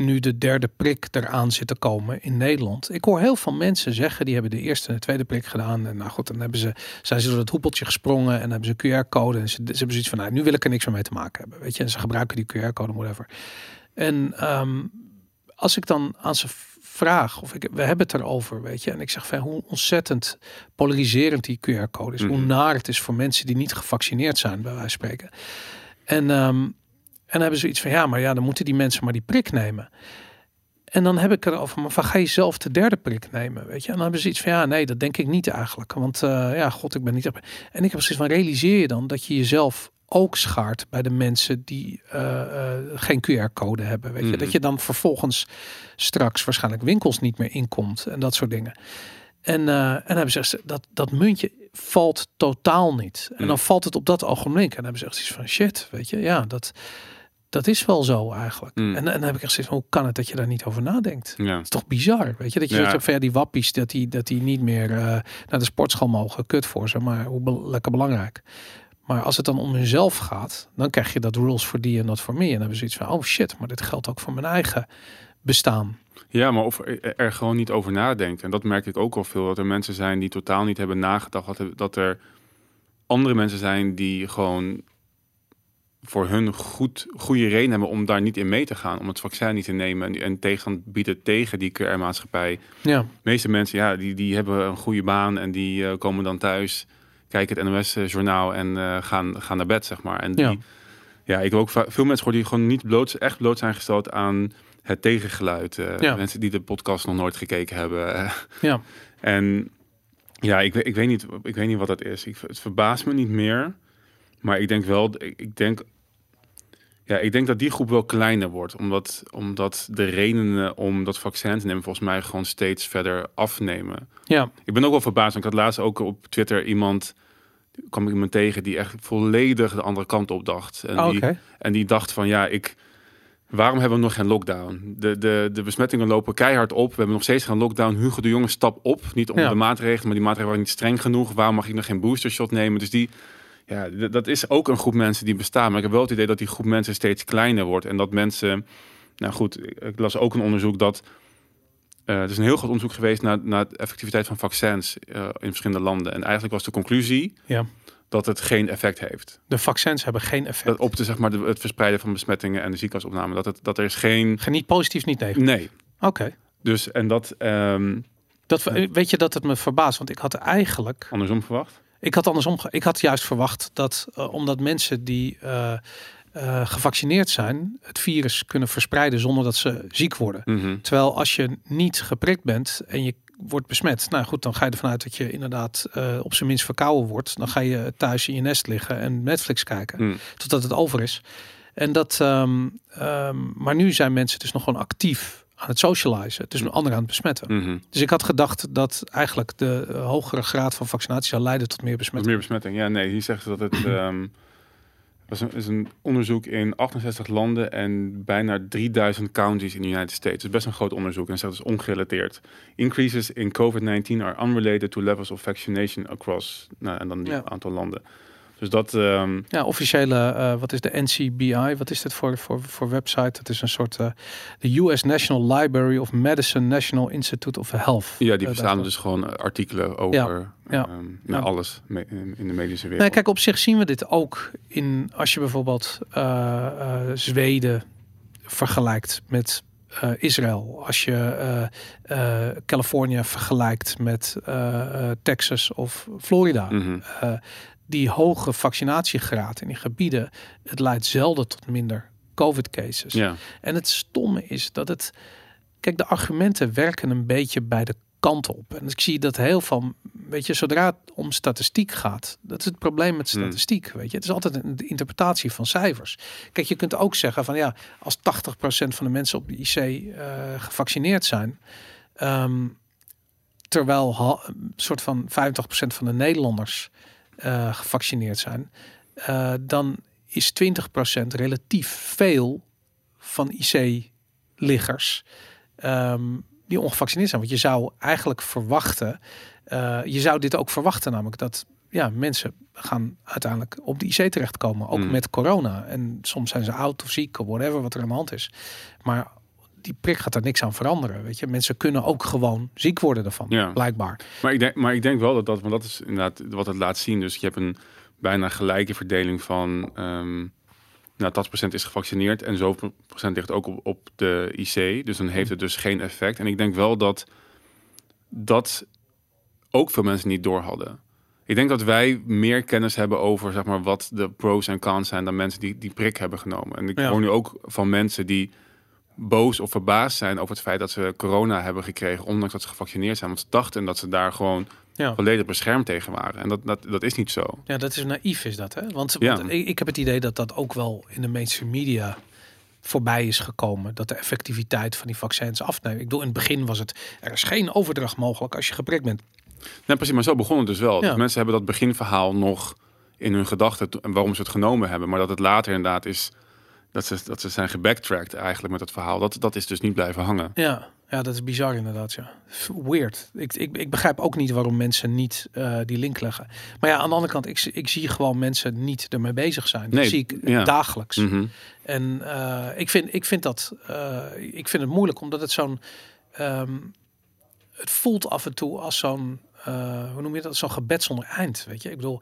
nu de derde prik eraan zit te komen in Nederland. Ik hoor heel veel mensen zeggen, die hebben de eerste en de tweede prik gedaan. En nou goed, dan hebben ze, zijn ze door dat hoepeltje gesprongen en hebben ze een QR-code. En ze, ze hebben zoiets van, nou, nu wil ik er niks meer mee te maken hebben. Weet je, en ze gebruiken die QR-code, whatever. En ehm, als ik dan aan ze vraag, of ik, we hebben het erover, weet je, en ik zeg van hoe ontzettend polariserend die QR-code is, hoe Mhm. naar het is voor mensen die niet gevaccineerd zijn, bij wijze van spreken. En, ehm, en dan hebben ze iets van ja, maar ja, dan moeten die mensen maar die prik nemen. En dan heb ik erover, maar van ga je zelf de derde prik nemen, weet je? En dan hebben ze iets van ja, nee, dat denk ik niet eigenlijk, want eh, ja, god, ik ben niet. En ik heb precies van realiseer je dan dat je jezelf ook schaart bij de mensen die eh, eh, geen QR-code hebben, weet je? Mhm. Dat je dan vervolgens straks waarschijnlijk winkels niet meer inkomt en dat soort dingen. En, en dan hebben ze dat, dat muntje valt totaal niet. En dan Mm. valt het op dat ogenblik. En dan hebben ze echt iets van shit, weet je, ja, dat, dat is wel zo eigenlijk. Mm. En, en dan heb ik echt zoiets van, hoe kan het dat je daar niet over nadenkt? Ja. Het is toch bizar, weet je? Dat je Ja. hebt van ja, die wappies, dat die, dat die niet meer eh, naar de sportschool mogen. Kut voor ze, maar hoe be- lekker belangrijk. Maar als het dan om hunzelf gaat, dan krijg je dat rules for die en not for me. En dan hebben ze iets van, oh shit, maar dit geldt ook voor mijn eigen bestaan. Ja, maar of er gewoon niet over nadenkt. En dat merk ik ook al veel. Dat er mensen zijn die totaal niet hebben nagedacht. Dat dat er andere mensen zijn die gewoon voor hun goed, goede reden hebben om daar niet in mee te gaan. Om het vaccin niet te nemen en, en tegen bieden tegen die QR-maatschappij. Ja, De meeste mensen, ja, die, die hebben een goede baan en die eh, komen dan thuis, kijken het NOS-journaal en eh, gaan, gaan naar bed, zeg maar. En die, Ja. ja. ik heb ook veel mensen gehoord die gewoon niet bloot, echt bloot zijn gesteld aan het tegengeluid. Eh, Ja. Mensen die de podcast nog nooit gekeken hebben. ja, en ja, ik, weet- ik, weet niet, ik weet niet wat dat is. Ik, het verbaast me niet meer. Maar ik denk wel, ik, denk, ja, ik denk dat die groep wel kleiner wordt. Omdat, omdat de redenen om dat vaccin te nemen volgens mij gewoon steeds verder afnemen. ja, Ik ben ook wel verbaasd. want Ik had laatst ook op Twitter iemand kwam ik iemand tegen die echt volledig de andere kant op dacht. En, Oh, die, en die dacht van ja, ik. Waarom hebben we nog geen lockdown? De, de, de besmettingen lopen keihard op. We hebben nog steeds geen lockdown. Hugo de Jonge stap op. Niet om Ja. de maatregelen, maar die maatregelen waren niet streng genoeg. Waarom mag ik nog geen boostershot nemen? Dus die, ja, dat is ook een groep mensen die bestaan. Maar ik heb wel het idee dat die groep mensen steeds kleiner wordt. En dat mensen, nou goed, ik las ook een onderzoek dat eh, er is een heel groot onderzoek geweest naar, naar de effectiviteit van vaccins eh, in verschillende landen. En eigenlijk was de conclusie Ja. dat het geen effect heeft. De vaccins hebben geen effect. Dat op de, zeg maar, de, het verspreiden van besmettingen en de ziekenhuisopname. Dat, het, dat er is geen... Geen niet positief, niet negatief. Nee. Oké. Dus, en dat ehm, Dat, weet je dat het me verbaast? Want ik had eigenlijk andersom verwacht. Ik had andersom, ik had juist verwacht dat eh, omdat mensen die eh, eh, gevaccineerd zijn, het virus kunnen verspreiden zonder dat ze ziek worden. Mhm. Terwijl als je niet geprikt bent en je wordt besmet, nou goed, dan ga je ervan uit dat je inderdaad op zijn minst verkouden wordt. Dan ga je thuis in je nest liggen en Netflix kijken Mm. totdat het over is. En dat, ehm, ehm, maar nu zijn mensen dus nog gewoon actief aan het socializen, dus een ander aan het besmetten. Mhm. Dus ik had gedacht dat eigenlijk de eh, hogere graad van vaccinatie zou leiden tot meer Met besmetting. meer besmetting. Ja, nee, hier zeggen ze dat het... ehm was een, is een onderzoek in 68 landen en bijna 3000 counties in de United States. Dus best een groot onderzoek en zegt dus ongerelateerd. Increases in COVID-19 are unrelated to levels of vaccination across. Nou, en dan die Ja. aantal landen. Dus dat... ehm, Ja, officiële, eh, wat is de NCBI? Wat is dit voor, voor, voor website? Het is een soort, eh, de US National Library of Medicine National Institute of Health. ja, die Eh, verzamelen dat- dus gewoon artikelen over Ja, ja. ehm, nou, Ja. alles me- in de medische wereld. Nee, kijk, op zich zien we dit ook in, als je bijvoorbeeld eh, eh, Zweden vergelijkt met eh, Israël. Als je eh, eh, Californië vergelijkt met eh, eh, Texas of Florida. Mhm. eh, die hoge vaccinatiegraad in die gebieden, het leidt zelden tot minder COVID-cases. Ja, En het stomme is dat het, kijk, de argumenten werken een beetje bij de kant op. En ik zie dat heel veel, weet je, zodra het om statistiek gaat, dat is het probleem met Hmm. statistiek. Weet je, het is altijd een interpretatie van cijfers. Kijk, je kunt ook zeggen van ja, als 80% van de mensen op de IC eh, gevaccineerd zijn. ehm, terwijl een soort van 85% van de Nederlanders eh, gevaccineerd zijn, eh, dan is 20% relatief veel van IC-liggers ehm, die ongevaccineerd zijn. Want je zou eigenlijk verwachten, eh, je zou dit ook verwachten, namelijk dat ja, mensen gaan uiteindelijk op de IC terechtkomen, ook Mm. met corona. En soms zijn ze oud of ziek of whatever wat er aan de hand is. Maar die prik gaat er niks aan veranderen. Weet je, mensen kunnen ook gewoon ziek worden ervan, Ja. blijkbaar. Maar ik, denk, maar ik denk wel dat dat, want dat is inderdaad wat het laat zien. Dus je hebt een bijna gelijke verdeling van ehm, nou, dat procent is gevaccineerd en zoveel procent ligt ook op, op de IC. Dus dan heeft het dus geen effect. En ik denk wel dat dat ook veel mensen niet door hadden. Ik denk dat wij meer kennis hebben over zeg maar, wat de pros en cons zijn dan mensen die die prik hebben genomen. En ik Ja. hoor nu ook van mensen die boos of verbaasd zijn over het feit dat ze corona hebben gekregen, ondanks dat ze gevaccineerd zijn. Want ze dachten dat ze daar gewoon Ja. volledig beschermd tegen waren. En dat, dat, dat is niet zo. Ja, dat is naïef is dat, hè? Want, Ja. want ik, ik heb het idee dat dat ook wel in de mainstream media voorbij is gekomen. Dat de effectiviteit van die vaccins afneemt. Ik bedoel, in het begin was het, er is geen overdracht mogelijk als je geprikt bent. Nee, precies, maar zo begon het dus wel. Ja. Dus mensen hebben dat beginverhaal nog in hun gedachten waarom ze het genomen hebben. Maar dat het later inderdaad is dat ze, dat ze zijn gebacktracked eigenlijk met het verhaal. Dat, dat is dus niet blijven hangen. Ja, ja, dat is bizar inderdaad, ja. Weird. Ik, ik, ik begrijp ook niet waarom mensen niet eh, die link leggen. Maar ja, aan de andere kant, ik, zie- ik zie gewoon mensen niet ermee bezig zijn. Dat Nee, zie ik ja. dagelijks. Mhm. En eh, ik, vind, ik, vind dat, eh, ik vind het moeilijk, omdat het zo'n... ehm, het voelt af en toe als zo'n... hoe noem je dat? Zo'n gebed zonder eind, weet je? Ik bedoel,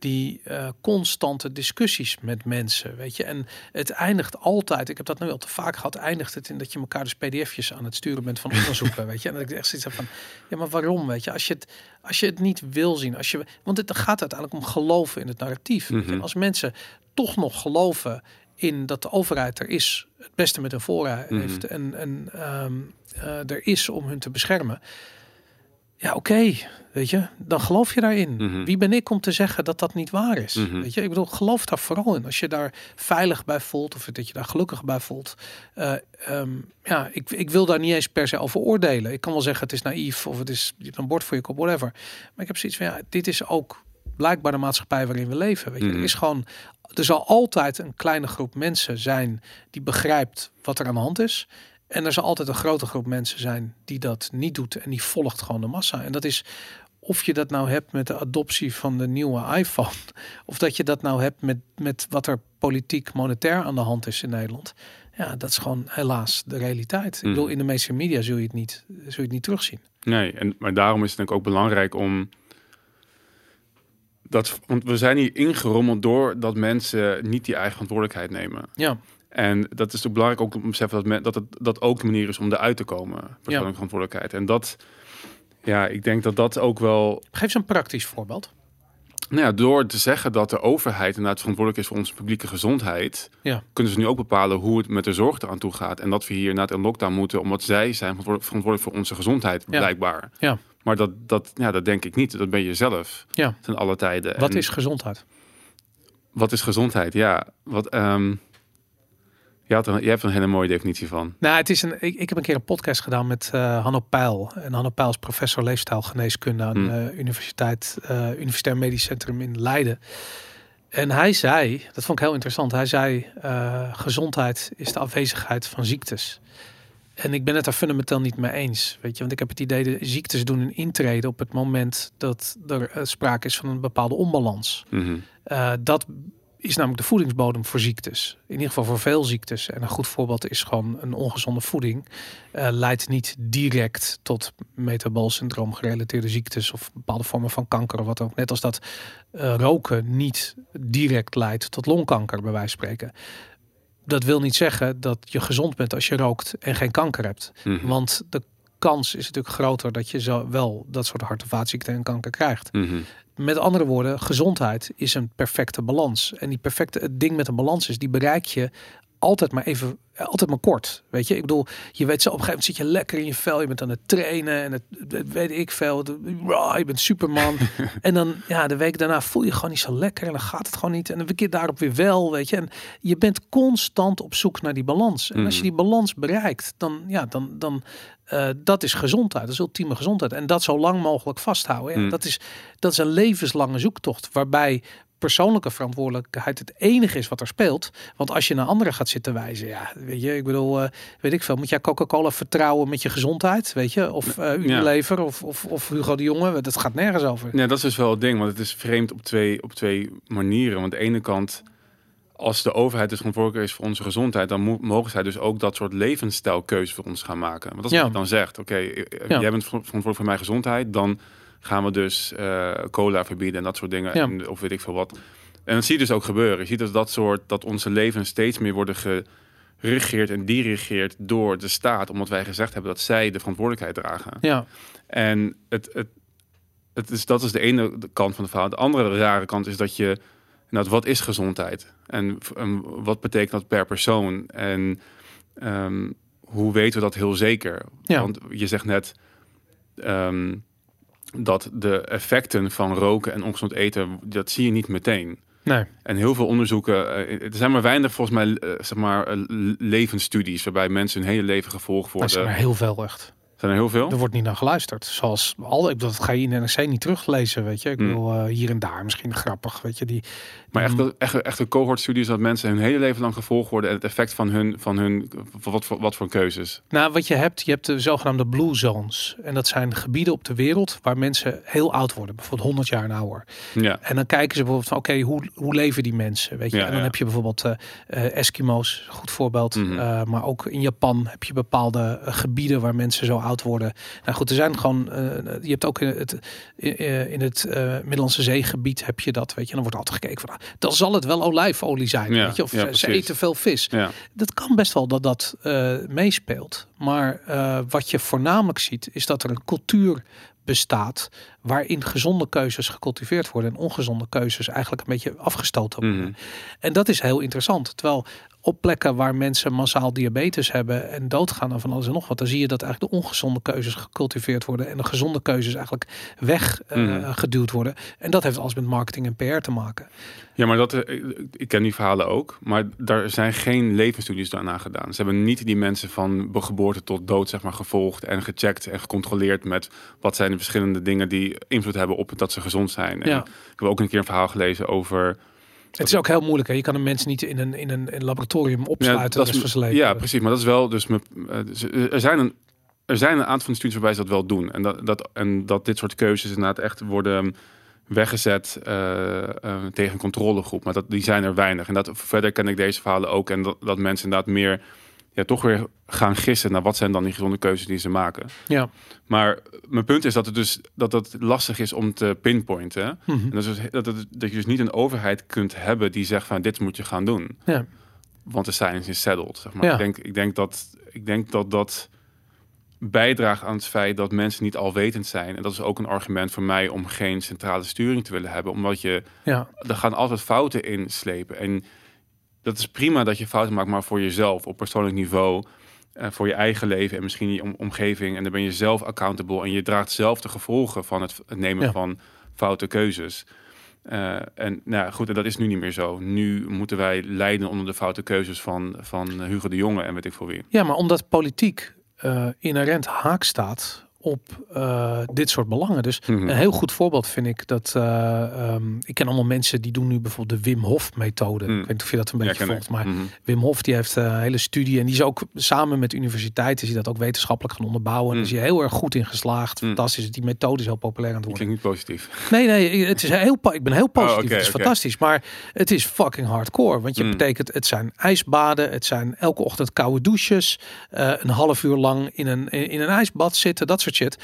die eh, constante discussies met mensen, weet je? En het eindigt altijd, ik heb dat nu al te vaak gehad, eindigt het in dat je elkaar dus pdf'jes aan het sturen bent van onderzoeken, weet je? En dat ik echt zoiets heb van, ja, maar waarom, weet je? Als je het, als je het niet wil zien, als je, want het gaat uiteindelijk om geloven in het narratief. Mhm. Als mensen toch nog geloven in dat de overheid er is, het beste met hun voor heeft en, en ehm, eh, er is om hun te beschermen. Ja, oké, weet je, dan geloof je daarin. Mhm. Wie ben ik om te zeggen dat dat niet waar is? Mhm. Weet je, ik bedoel, geloof daar vooral in. Als je daar veilig bij voelt of dat je daar gelukkig bij voelt. Eh, ehm, ja, ik, ik wil daar niet eens per se over oordelen. Ik kan wel zeggen het is naïef of het is een bord voor je kop, whatever. Maar ik heb zoiets van ja, dit is ook blijkbaar de maatschappij waarin we leven. Weet je, Mhm. er is gewoon, er zal altijd een kleine groep mensen zijn die begrijpt wat er aan de hand is. En er zal altijd een grote groep mensen zijn die dat niet doet en die volgt gewoon de massa. En dat is of je dat nou hebt met de adoptie van de nieuwe iPhone, of dat je dat nou hebt met, met wat er politiek monetair aan de hand is in Nederland. Ja, dat is gewoon helaas de realiteit. Ik bedoel, in de meeste media zul je het niet, zul je het niet terugzien. Nee, en, maar daarom is het denk ik ook belangrijk om dat, want we zijn hier ingerommeld door dat mensen niet die eigen verantwoordelijkheid nemen. Ja, En dat is ook belangrijk ook om te beseffen dat, men, dat het dat ook de manier is om eruit te komen, persoonlijke verantwoordelijkheid. En dat, ja, ik denk dat dat ook wel, geef eens een praktisch voorbeeld. nou ja, door te zeggen dat de overheid inderdaad verantwoordelijk is voor onze publieke gezondheid, Ja, kunnen ze nu ook bepalen hoe het met de zorg eraan toe gaat. En dat we hier inderdaad in lockdown moeten, omdat zij zijn verantwoordelijk, voor onze gezondheid, blijkbaar. ja, Maar dat, dat, ja, dat denk ik niet. Dat ben je zelf ja. ten alle tijden. Wat En is gezondheid? wat is gezondheid? Ja, wat, ehm je, had een, je hebt een hele mooie definitie van. Nou, het is een, ik, ik heb een keer een podcast gedaan met eh Hanno Peil. En Hanno Peil is professor leefstijlgeneeskunde aan Hmm. de universiteit, eh Universitair Medisch Centrum in Leiden. En hij zei, dat vond ik heel interessant, hij zei eh, gezondheid is de afwezigheid van ziektes. En ik ben het daar fundamenteel niet mee eens. Weet je, want ik heb het idee dat ziektes doen een intrede op het moment dat er eh, sprake is van een bepaalde onbalans. Mhm. Eh, dat is namelijk de voedingsbodem voor ziektes. In ieder geval voor veel ziektes. En een goed voorbeeld is gewoon een ongezonde voeding. eh, leidt niet direct tot metabool syndroom gerelateerde ziektes of bepaalde vormen van kanker of wat ook. Net als dat eh, roken niet direct leidt tot longkanker, bij wijze van spreken. Dat wil niet zeggen dat je gezond bent als je rookt en geen kanker hebt. Mhm. Want de kans is natuurlijk groter dat je zo wel dat soort hart- en vaatziekten en kanker krijgt. Mhm. Met andere woorden, gezondheid is een perfecte balans. En die perfecte, het ding met een balans is, die bereik je altijd maar even, altijd maar kort. Weet je, ik bedoel, je weet zo op een gegeven moment zit je lekker in je vel, je bent aan het trainen en het, het weet ik veel, het- rah, je bent Superman. en dan, ja, de week daarna voel je gewoon niet zo lekker en dan gaat het gewoon niet. En een keer daarop weer wel, weet je. En je bent constant op zoek naar die balans. En als je die balans bereikt, dan, ja, dan, dan, eh, dat is gezondheid, dat is ultieme gezondheid. En dat zo lang mogelijk vasthouden. Ja, Mm. dat, is, dat is een levenslange zoektocht waarbij persoonlijke verantwoordelijkheid het enige is wat er speelt. Want als je naar anderen gaat zitten wijzen, ja, weet je, ik bedoel, eh, weet ik veel, moet jij Coca-Cola vertrouwen met je gezondheid, weet je, of eh Unilever of, of, of Hugo de Jonge, dat gaat nergens over. Ja, dat is dus wel het ding, want het is vreemd op twee, op twee manieren. Want aan de ene kant, als de overheid dus verantwoordelijk is voor onze gezondheid, dan mo- mogen zij dus ook dat soort levensstijlkeuzes voor ons gaan maken. Want Ja. wat je dan zegt, oké, eh, Ja. jij bent ver- verantwoordelijk voor mijn gezondheid, dan gaan we dus eh, cola verbieden en dat soort dingen, Ja. en, of weet ik veel wat. En dat zie je dus ook gebeuren. Je ziet dat dat soort, dat onze levens steeds meer worden geregeerd en dirigeerd door de staat, omdat wij gezegd hebben dat zij de verantwoordelijkheid dragen. Ja. En het, het, het is, dat is de ene kant van de verhaal. De andere rare kant is dat je, nou, wat is gezondheid? En, en wat betekent dat per persoon? En ehm, hoe weten we dat heel zeker? Ja. Want je zegt net ehm, dat de effecten van roken en ongezond eten, dat zie je niet meteen. Nee. En heel veel onderzoeken, eh, er zijn maar weinig volgens mij, eh, zeg maar, eh, levensstudies waarbij mensen hun hele leven gevolgd Maar worden. er zijn er heel veel echt. Zijn er heel veel? Er wordt niet naar geluisterd. Zoals al, ik dat ga je in de NRC niet teruglezen, weet je. Ik Hmm. bedoel, eh, hier en daar misschien grappig, weet je. Die, Maar echt, echt, echt een cohort-studie is dat mensen hun hele leven lang gevolgd worden en het effect van hun, van hun wat, voor, wat voor keuzes. Nou, wat je hebt, je hebt de zogenaamde blue zones. En dat zijn gebieden op de wereld waar mensen heel oud worden. Bijvoorbeeld 100 jaar en ouder. Ja, En dan kijken ze bijvoorbeeld van, oké, hoe, hoe leven die mensen? Weet je? Ja, en dan ja. heb je bijvoorbeeld eh, Eskimo's, goed voorbeeld. Mhm. Maar ook in Japan heb je bepaalde gebieden waar mensen zo oud worden. Nou goed, er zijn gewoon, eh, je hebt ook in het, eh, in het eh, Middellandse Zeegebied heb je dat, weet je. Dan wordt altijd gekeken van, ah, dan zal het wel olijfolie zijn, Ja, weet je. Of ja, ze- precies. eten veel vis. ja. Dat kan best wel dat dat eh, meespeelt. Maar eh, wat je voornamelijk ziet, is dat er een cultuur bestaat waarin gezonde keuzes gecultiveerd worden en ongezonde keuzes eigenlijk een beetje afgestoten worden. Mhm. En dat is heel interessant. Terwijl op plekken waar mensen massaal diabetes hebben en doodgaan en van alles en nog wat, dan zie je dat eigenlijk de ongezonde keuzes gecultiveerd worden en de gezonde keuzes eigenlijk weggeduwd Mhm. worden. En dat heeft alles met marketing en PR te maken. ja, maar dat, eh, ik, ken die verhalen ook, maar daar zijn geen levensstudies daarna gedaan. Ze hebben niet die mensen van geboorte tot dood zeg maar, gevolgd en gecheckt en gecontroleerd met wat zijn de verschillende dingen die invloed hebben op dat ze gezond zijn. En. Ik heb ook een keer een verhaal gelezen over Het is ook heel moeilijk. Hè? Je kan een mens niet in een, in een, een laboratorium opsluiten. dat de is leven. Ja, precies. Maar dat is wel dus. me- eh, dus, eh, Er zijn een. Er zijn een aantal van de studies waarbij ze dat wel doen. En dat, dat, en dat dit soort keuzes inderdaad echt worden weggezet eh, eh, tegen een controlegroep. Maar dat, die zijn er weinig. En dat, verder ken ik deze verhalen ook. En dat, dat mensen inderdaad meer ja, toch weer gaan gissen naar wat zijn dan die gezonde keuzes die ze maken. Ja. Maar mijn punt is dat het dus dat het lastig is om te pinpointen. Mhm. En dat, is dus, dat, dat je dus niet een overheid kunt hebben die zegt van dit moet je gaan doen ja. want de science is settled. Zeg maar. Ja. ik, denk, ik, denk dat, ik denk dat dat bijdraagt aan het feit dat mensen niet alwetend zijn. En dat is ook een argument voor mij om geen centrale sturing te willen hebben. Omdat je, ja. er gaan altijd fouten in slepen. En dat is prima dat je fouten maakt, maar voor jezelf op persoonlijk niveau. eh, voor je eigen leven en misschien je om- omgeving. En dan ben je zelf accountable. En je draagt zelf de gevolgen van het, het nemen Ja. van foute keuzes. Eh, en nou goed, en dat is nu niet meer zo. Nu moeten wij lijden onder de foute keuzes van, van Hugo de Jonge en weet ik veel wie. Ja, maar omdat politiek eh, inherent haak staat op eh, dit soort belangen. Dus Mhm. een heel goed voorbeeld vind ik dat eh, ehm, ik ken allemaal mensen die doen nu bijvoorbeeld de Wim Hof methode. Mm. Ik weet niet of je dat een beetje volgt, maar Mhm. Wim Hof die heeft eh, een hele studie en die is ook samen met universiteiten is hij dat ook wetenschappelijk gaan onderbouwen. En is hij heel erg goed in geslaagd. Fantastisch. Die methode is heel populair aan het Die worden. klinkt niet positief. Nee, nee, het is heel, ik ben heel positief. Oh, het is fantastisch, maar het is fucking hardcore. Want je betekent, het zijn ijsbaden, het zijn elke ochtend koude douches, een half uur lang in een, in een ijsbad zitten, dat soort shit.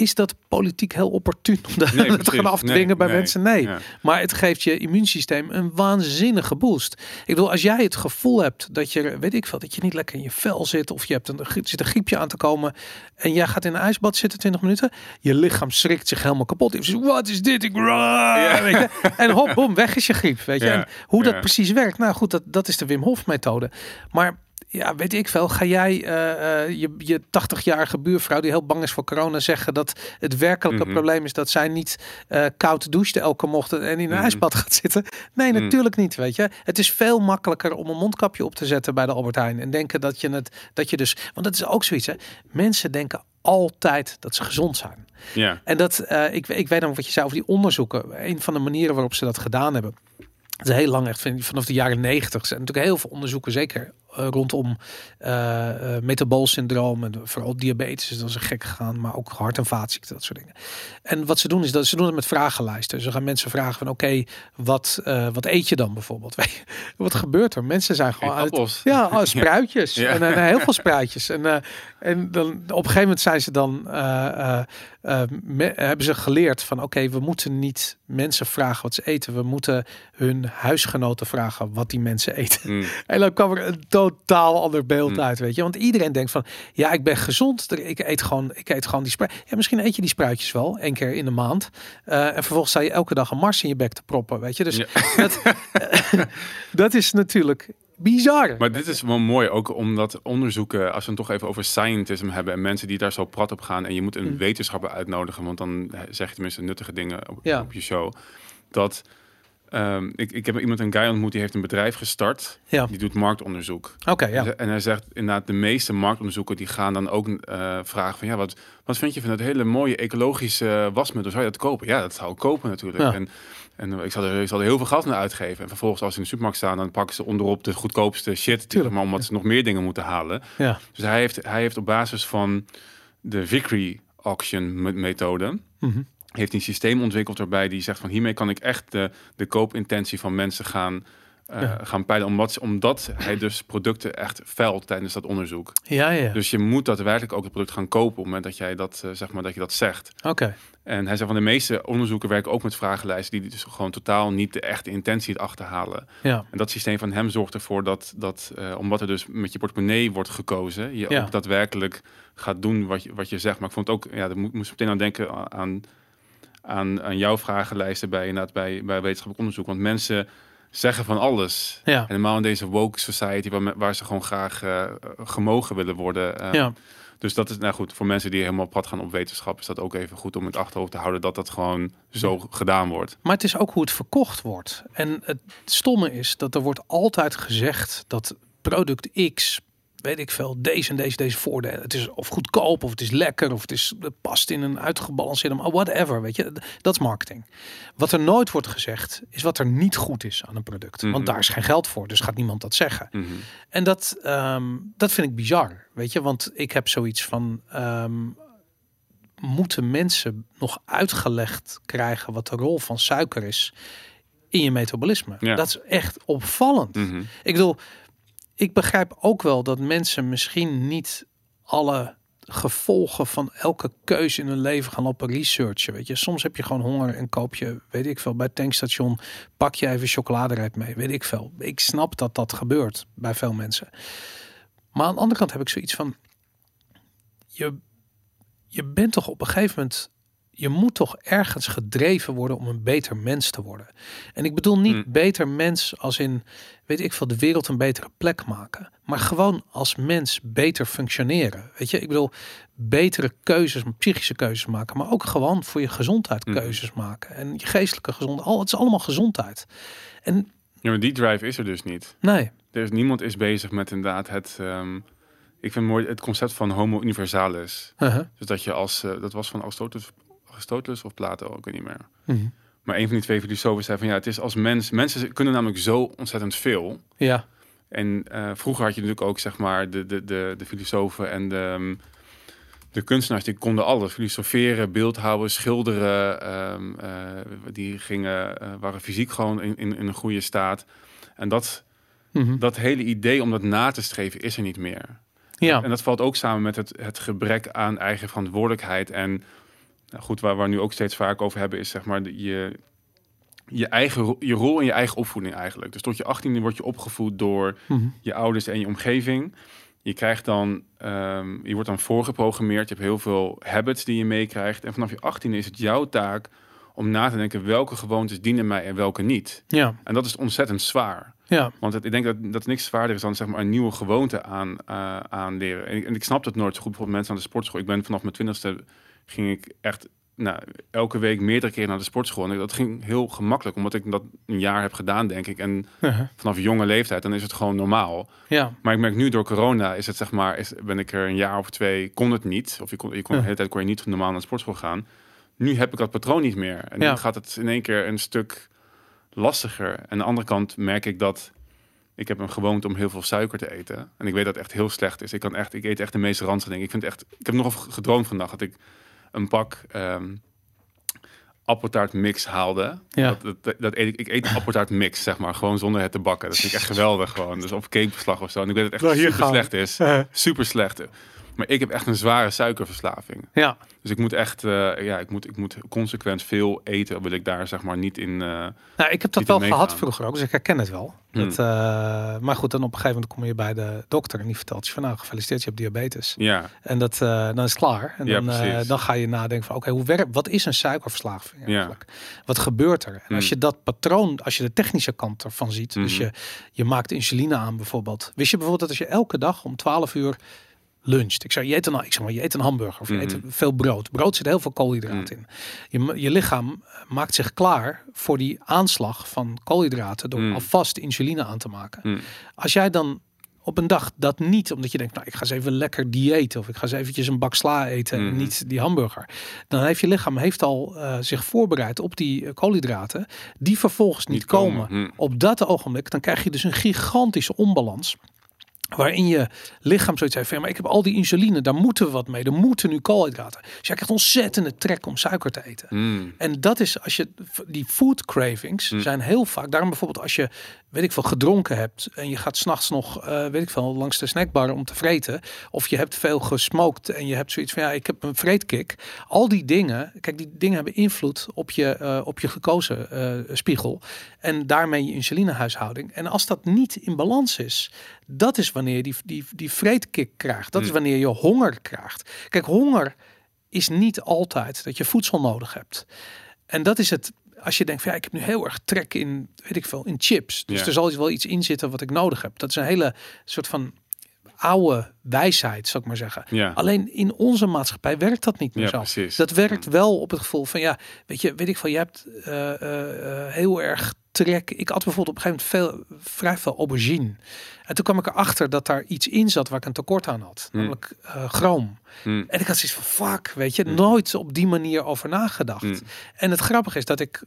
Is dat politiek heel opportun om dat Nee, te gaan af te Nee, dwingen bij nee. mensen? Nee. Ja. Maar het geeft je immuunsysteem een waanzinnige boost. Ik bedoel, als jij het gevoel hebt dat je, weet ik veel, dat je niet lekker in je vel zit of je hebt een, zit een griepje aan te komen en jij gaat in een ijsbad zitten 20 minuten, je lichaam schrikt zich helemaal kapot. Je zegt, wat is dit? Ik weet je? En hop, weg is je griep. Weet je? Ja, En hoe dat precies werkt, nou goed, dat, dat is de Wim Hof methode. Maar ja, weet ik veel. Ga jij eh, eh, je, je 80-jarige buurvrouw die heel bang is voor corona zeggen dat het werkelijke Mhm. probleem is dat zij niet eh, koud doucht elke ochtend en in een Mhm. ijsbad gaat zitten? Nee, Mhm. natuurlijk niet. Weet je, het is veel makkelijker om een mondkapje op te zetten bij de Albert Heijn en denken dat je het, dat je dus, want dat is ook zoiets. Hè? Mensen denken altijd dat ze gezond zijn. Ja. En dat, eh, ik, ik weet nog wat je zei over die onderzoeken. Een van de manieren waarop ze dat gedaan hebben. Het is heel lang, echt vanaf de jaren negentig. zijn natuurlijk heel veel onderzoeken, zeker rondom eh eh metaboolsyndroom en vooral diabetes is dan zo gek gegaan, maar ook hart- en vaatziekten, dat soort dingen. En wat ze doen is dat ze doen het met vragenlijsten. Ze gaan mensen vragen van oké, wat, wat eet je dan bijvoorbeeld? Wat gebeurt er? Mensen zijn gewoon Appels. ja, oh, spruitjes. Ja. En, heel veel spruitjes. En, en dan op een gegeven moment zijn ze dan, me- hebben ze geleerd van oké, we moeten niet mensen vragen wat ze eten. We moeten hun huisgenoten vragen wat die mensen eten. Mm. En dan kwam er een totaal ander beeld Mm. uit, weet je. Want iedereen denkt van, ja, ik ben gezond. Ik eet gewoon, ik eet gewoon die spruitjes. Ja, misschien eet je die spruitjes wel, één keer in de maand. Eh, en vervolgens sta je elke dag een mars in je bek te proppen, weet je. Dus Ja. dat, dat is natuurlijk bizar. Maar dit is wel mooi, ook omdat onderzoeken, als we het toch even over scientism hebben en mensen die daar zo prat op gaan en je moet een Mm. wetenschapper uitnodigen, want dan eh, zeg je tenminste nuttige dingen op, Ja. op je show. Dat ehm, ik, ik heb iemand een guy ontmoet die heeft een bedrijf gestart, Ja. die doet marktonderzoek. Oké, ja. En hij zegt inderdaad, de meeste marktonderzoeken die gaan dan ook eh, vragen van ja, wat, wat vind je van het hele mooie ecologische wasmiddel? Zou je dat kopen? Ja, dat zou ik kopen natuurlijk. Ja. En, en ik, zal er, ik zal er heel veel geld naar uitgeven. En vervolgens als ze in de supermarkt staan, dan pakken ze onderop de goedkoopste shit. Tuurlijk, Maar omdat ze nog meer dingen moeten halen. ja. Dus hij heeft, hij heeft op basis van de Victory auction me- methode heeft hij een systeem ontwikkeld waarbij die zegt van hiermee kan ik echt de, de koopintentie van mensen gaan, eh, Ja. gaan peilen. Omdat, omdat hij dus producten echt veilt tijdens dat onderzoek. Ja, ja. Dus je moet daadwerkelijk ook het product gaan kopen op het moment dat jij dat, eh, zeg maar, dat je dat zegt. Oké. En hij zegt van de meeste onderzoeken werken ook met vragenlijsten die dus gewoon totaal niet de echte intentie het achterhalen. Ja. En dat systeem van hem zorgt ervoor dat, dat eh, omdat er dus met je portemonnee wordt gekozen, je Ja. ook daadwerkelijk gaat doen wat je, wat je zegt. Maar ik vond het ook, ja, daar mo- moest meteen aan denken aan, aan, aan jouw vragenlijsten bij, inderdaad, bij, bij wetenschappelijk onderzoek. Want mensen zeggen van alles. Ja. En helemaal in deze woke society waar, waar ze gewoon graag eh, gemogen willen worden. eh, Ja. Dus dat is, nou goed, voor mensen die helemaal pad gaan op wetenschap, is dat ook even goed om in het achterhoofd te houden dat dat gewoon zo gedaan wordt. Maar het is ook hoe het verkocht wordt. En het stomme is dat er wordt altijd gezegd dat product X, weet ik veel, deze en deze, deze voordelen. Het is of goedkoop, of het is lekker, of het, is, het past in een uitgebalanceerde, maar whatever, weet je. Dat is marketing. Wat er nooit wordt gezegd, is wat er niet goed is aan een product. Mhm. Want daar is geen geld voor, dus gaat niemand dat zeggen. Mhm. En dat, ehm, dat vind ik bizar, weet je. Want ik heb zoiets van... ehm, moeten mensen nog uitgelegd krijgen wat de rol van suiker is in je metabolisme? Ja. Dat is echt opvallend. Mhm. Ik bedoel, ik begrijp ook wel dat mensen misschien niet alle gevolgen van elke keuze in hun leven gaan lopen researchen. Weet je, soms heb je gewoon honger en koop je, weet ik veel, bij het tankstation pak je even chocoladereep mee, weet ik veel. Ik snap dat dat gebeurt bij veel mensen. Maar aan de andere kant heb ik zoiets van, je, je bent toch op een gegeven moment, je moet toch ergens gedreven worden om een beter mens te worden. En ik bedoel niet Mm. beter mens als in, weet ik veel, de wereld een betere plek maken. Maar gewoon als mens beter functioneren. Weet je, ik bedoel, betere keuzes, psychische keuzes maken. Maar ook gewoon voor je gezondheid Mm. keuzes maken. En je geestelijke gezondheid. Al, het is allemaal gezondheid. En Ja, maar die drive is er dus niet. nee, Er is niemand is bezig met inderdaad het. ehm, ik vind mooi het concept van homo universalis. uh-huh. Dus dat je als eh, dat was van Aristoteles, Aristoteles of Plato, ik weet niet meer. Mhm. Maar een van die twee filosofen zei van ja, het is als mens. Mensen kunnen namelijk zo ontzettend veel. ja, En eh, vroeger had je natuurlijk ook zeg maar de, de, de, de filosofen en de, ehm, de kunstenaars die konden alles. Filosoferen, beeldhouden, schilderen. ehm, eh, die gingen, eh, waren fysiek gewoon in, in, in een goede staat. En dat, Mhm. dat hele idee om dat na te streven is er niet meer. ja, En dat valt ook samen met het, het gebrek aan eigen verantwoordelijkheid. En nou goed, waar, waar we nu ook steeds vaak over hebben, is zeg maar de- je, je, eigen, je rol in je eigen opvoeding eigenlijk. Dus tot je 18e word je opgevoed door Mhm. je ouders en je omgeving. Je krijgt dan, ehm, je wordt dan voorgeprogrammeerd. Je hebt heel veel habits die je meekrijgt. En vanaf je 18e is het jouw taak om na te denken welke gewoontes dienen mij en welke niet. ja, En dat is ontzettend zwaar. ja, Want het, ik denk dat, dat niks zwaarder is dan zeg maar, een nieuwe gewoonte aan, eh aanleren. En ik, en ik snap het nooit zo goed. Bijvoorbeeld mensen aan de sportschool. Ik ben vanaf mijn twintigste ging ik echt nou, elke week meerdere keer naar de sportschool. En dat ging heel gemakkelijk, omdat ik dat een jaar heb gedaan, denk ik. En uh-huh. vanaf jonge leeftijd, dan is het gewoon normaal. ja, Maar ik merk nu door corona, is het zeg maar, is, ben ik er een jaar of twee, kon het niet. Of je kon, je kon, de hele tijd kon je niet normaal naar de sportschool gaan. Nu heb ik dat patroon niet meer. En Ja. nu gaat het in één keer een stuk lastiger. En aan de andere kant merk ik dat ik heb een gewoonte om heel veel suiker te eten. En ik weet dat het echt heel slecht is. Ik kan echt, ik eet echt de meest ranzige dingen. Ik vind echt, ik heb nog gedroomd vandaag dat ik een pak ehm appeltaart mix haalde. Ja. Dat, dat, dat eet ik, ik eet appeltaart mix, zeg maar, gewoon zonder het te bakken. Dat vind ik echt geweldig gewoon. Dus of cakebeslag of zo. En ik weet dat het Nou, echt hier super gaan slecht is. Super slecht. Maar ik heb echt een zware suikerverslaving. Ja, Dus ik moet echt, eh, ja, ik moet, ik moet consequent veel eten. Wil ik daar zeg maar niet in. eh, nou, ik heb dat wel gehad vroeger ook, dus ik herken het wel. Hmm. Dat, eh, maar goed, dan op een gegeven moment kom je bij de dokter en die vertelt je van nou, gefeliciteerd, je hebt diabetes. ja, En dat, dan is het klaar. En Ja, dan, dan ga je nadenken van oké, hoe werkt, wat is een suikerverslaving Ja. eigenlijk? Wat gebeurt er? En als Hmm. je dat patroon, als je de technische kant ervan ziet, dus Mhm. je, je maakt insuline aan bijvoorbeeld. Wist je bijvoorbeeld dat als je elke dag om 12 uur luncht. Ik zeg, je eet een, ik zeg maar, je eet een hamburger of je Mhm. eet veel brood. Brood zit heel veel koolhydraten in. Je, je lichaam maakt zich klaar voor die aanslag van koolhydraten door Mhm. alvast insuline aan te maken. Als jij dan op een dag dat niet, omdat je denkt, nou ik ga eens even lekker dieet of ik ga eens eventjes een bak sla eten en Mhm. niet die hamburger. Dan heeft je lichaam heeft al eh, zich voorbereid op die eh, koolhydraten die vervolgens niet, Niet komen. komen. Op dat ogenblik dan krijg je dus een gigantische onbalans. Waarin je lichaam zoiets heeft van, maar ik heb al die insuline, daar moeten we wat mee. Er moeten nu koolhydraten. Dus jij krijgt ontzettende trek om suiker te eten. hm, En dat is als je die food cravings Mm. zijn heel vaak. Daarom bijvoorbeeld als je weet ik veel gedronken hebt en je gaat s'nachts nog eh, weet ik veel langs de snackbar om te vreten of je hebt veel gesmoked en je hebt zoiets van ja ik heb een vreetkick. Al die dingen, kijk die dingen hebben invloed op je eh, op je gekozen eh, spiegel en daarmee je insulinehuishouding. En als dat niet in balans is, dat is wanneer je die die die vreetkick krijgt. Dat is Mm. wanneer je honger krijgt. Kijk honger is niet altijd dat je voedsel nodig hebt. En dat is het. Als je denkt van ja, ik heb nu heel erg trek in, weet ik veel, in chips. Dus Ja. er zal wel iets in zitten wat ik nodig heb. Dat is een hele soort van oude wijsheid, zou ik maar zeggen. ja. Alleen in onze maatschappij werkt dat niet meer Ja, zo. precies. Dat werkt wel op het gevoel van ja, weet je, weet ik veel, je hebt eh, eh, eh, heel erg trek. Ik had bijvoorbeeld op een gegeven moment veel, vrij veel aubergine. En toen kwam ik erachter dat daar iets in zat waar ik een tekort aan had. Hmm. Namelijk chroom. Hm, En ik had zoiets van fuck, weet je, Hmm. nooit op die manier over nagedacht. En het grappige is dat ik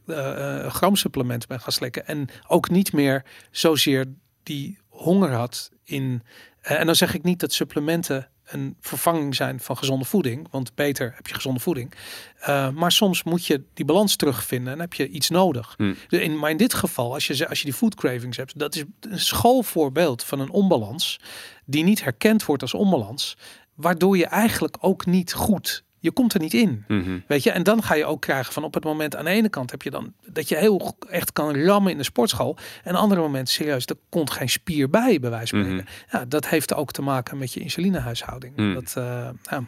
chroomsupplement ben gaan slikken en ook niet meer zozeer die honger had in. en dan zeg ik niet dat supplementen een vervanging zijn van gezonde voeding, want beter heb je gezonde voeding. Eh, maar soms moet je die balans terugvinden en heb je iets nodig. hm. Dus in, maar in dit geval, als je, als je die food cravings hebt, dat is een schoolvoorbeeld van een onbalans die niet herkend wordt als onbalans, waardoor je eigenlijk ook niet goed, je komt er niet in. Mhm. Weet je, en dan ga je ook krijgen van op het moment aan de ene kant heb je dan dat je heel echt kan rammen in de sportschool. En aan de andere moment serieus, er komt geen spier bij, bij wijze van Mhm. Ja, dat heeft ook te maken met je insulinehuishouding. Mhm. Dat, eh, ja.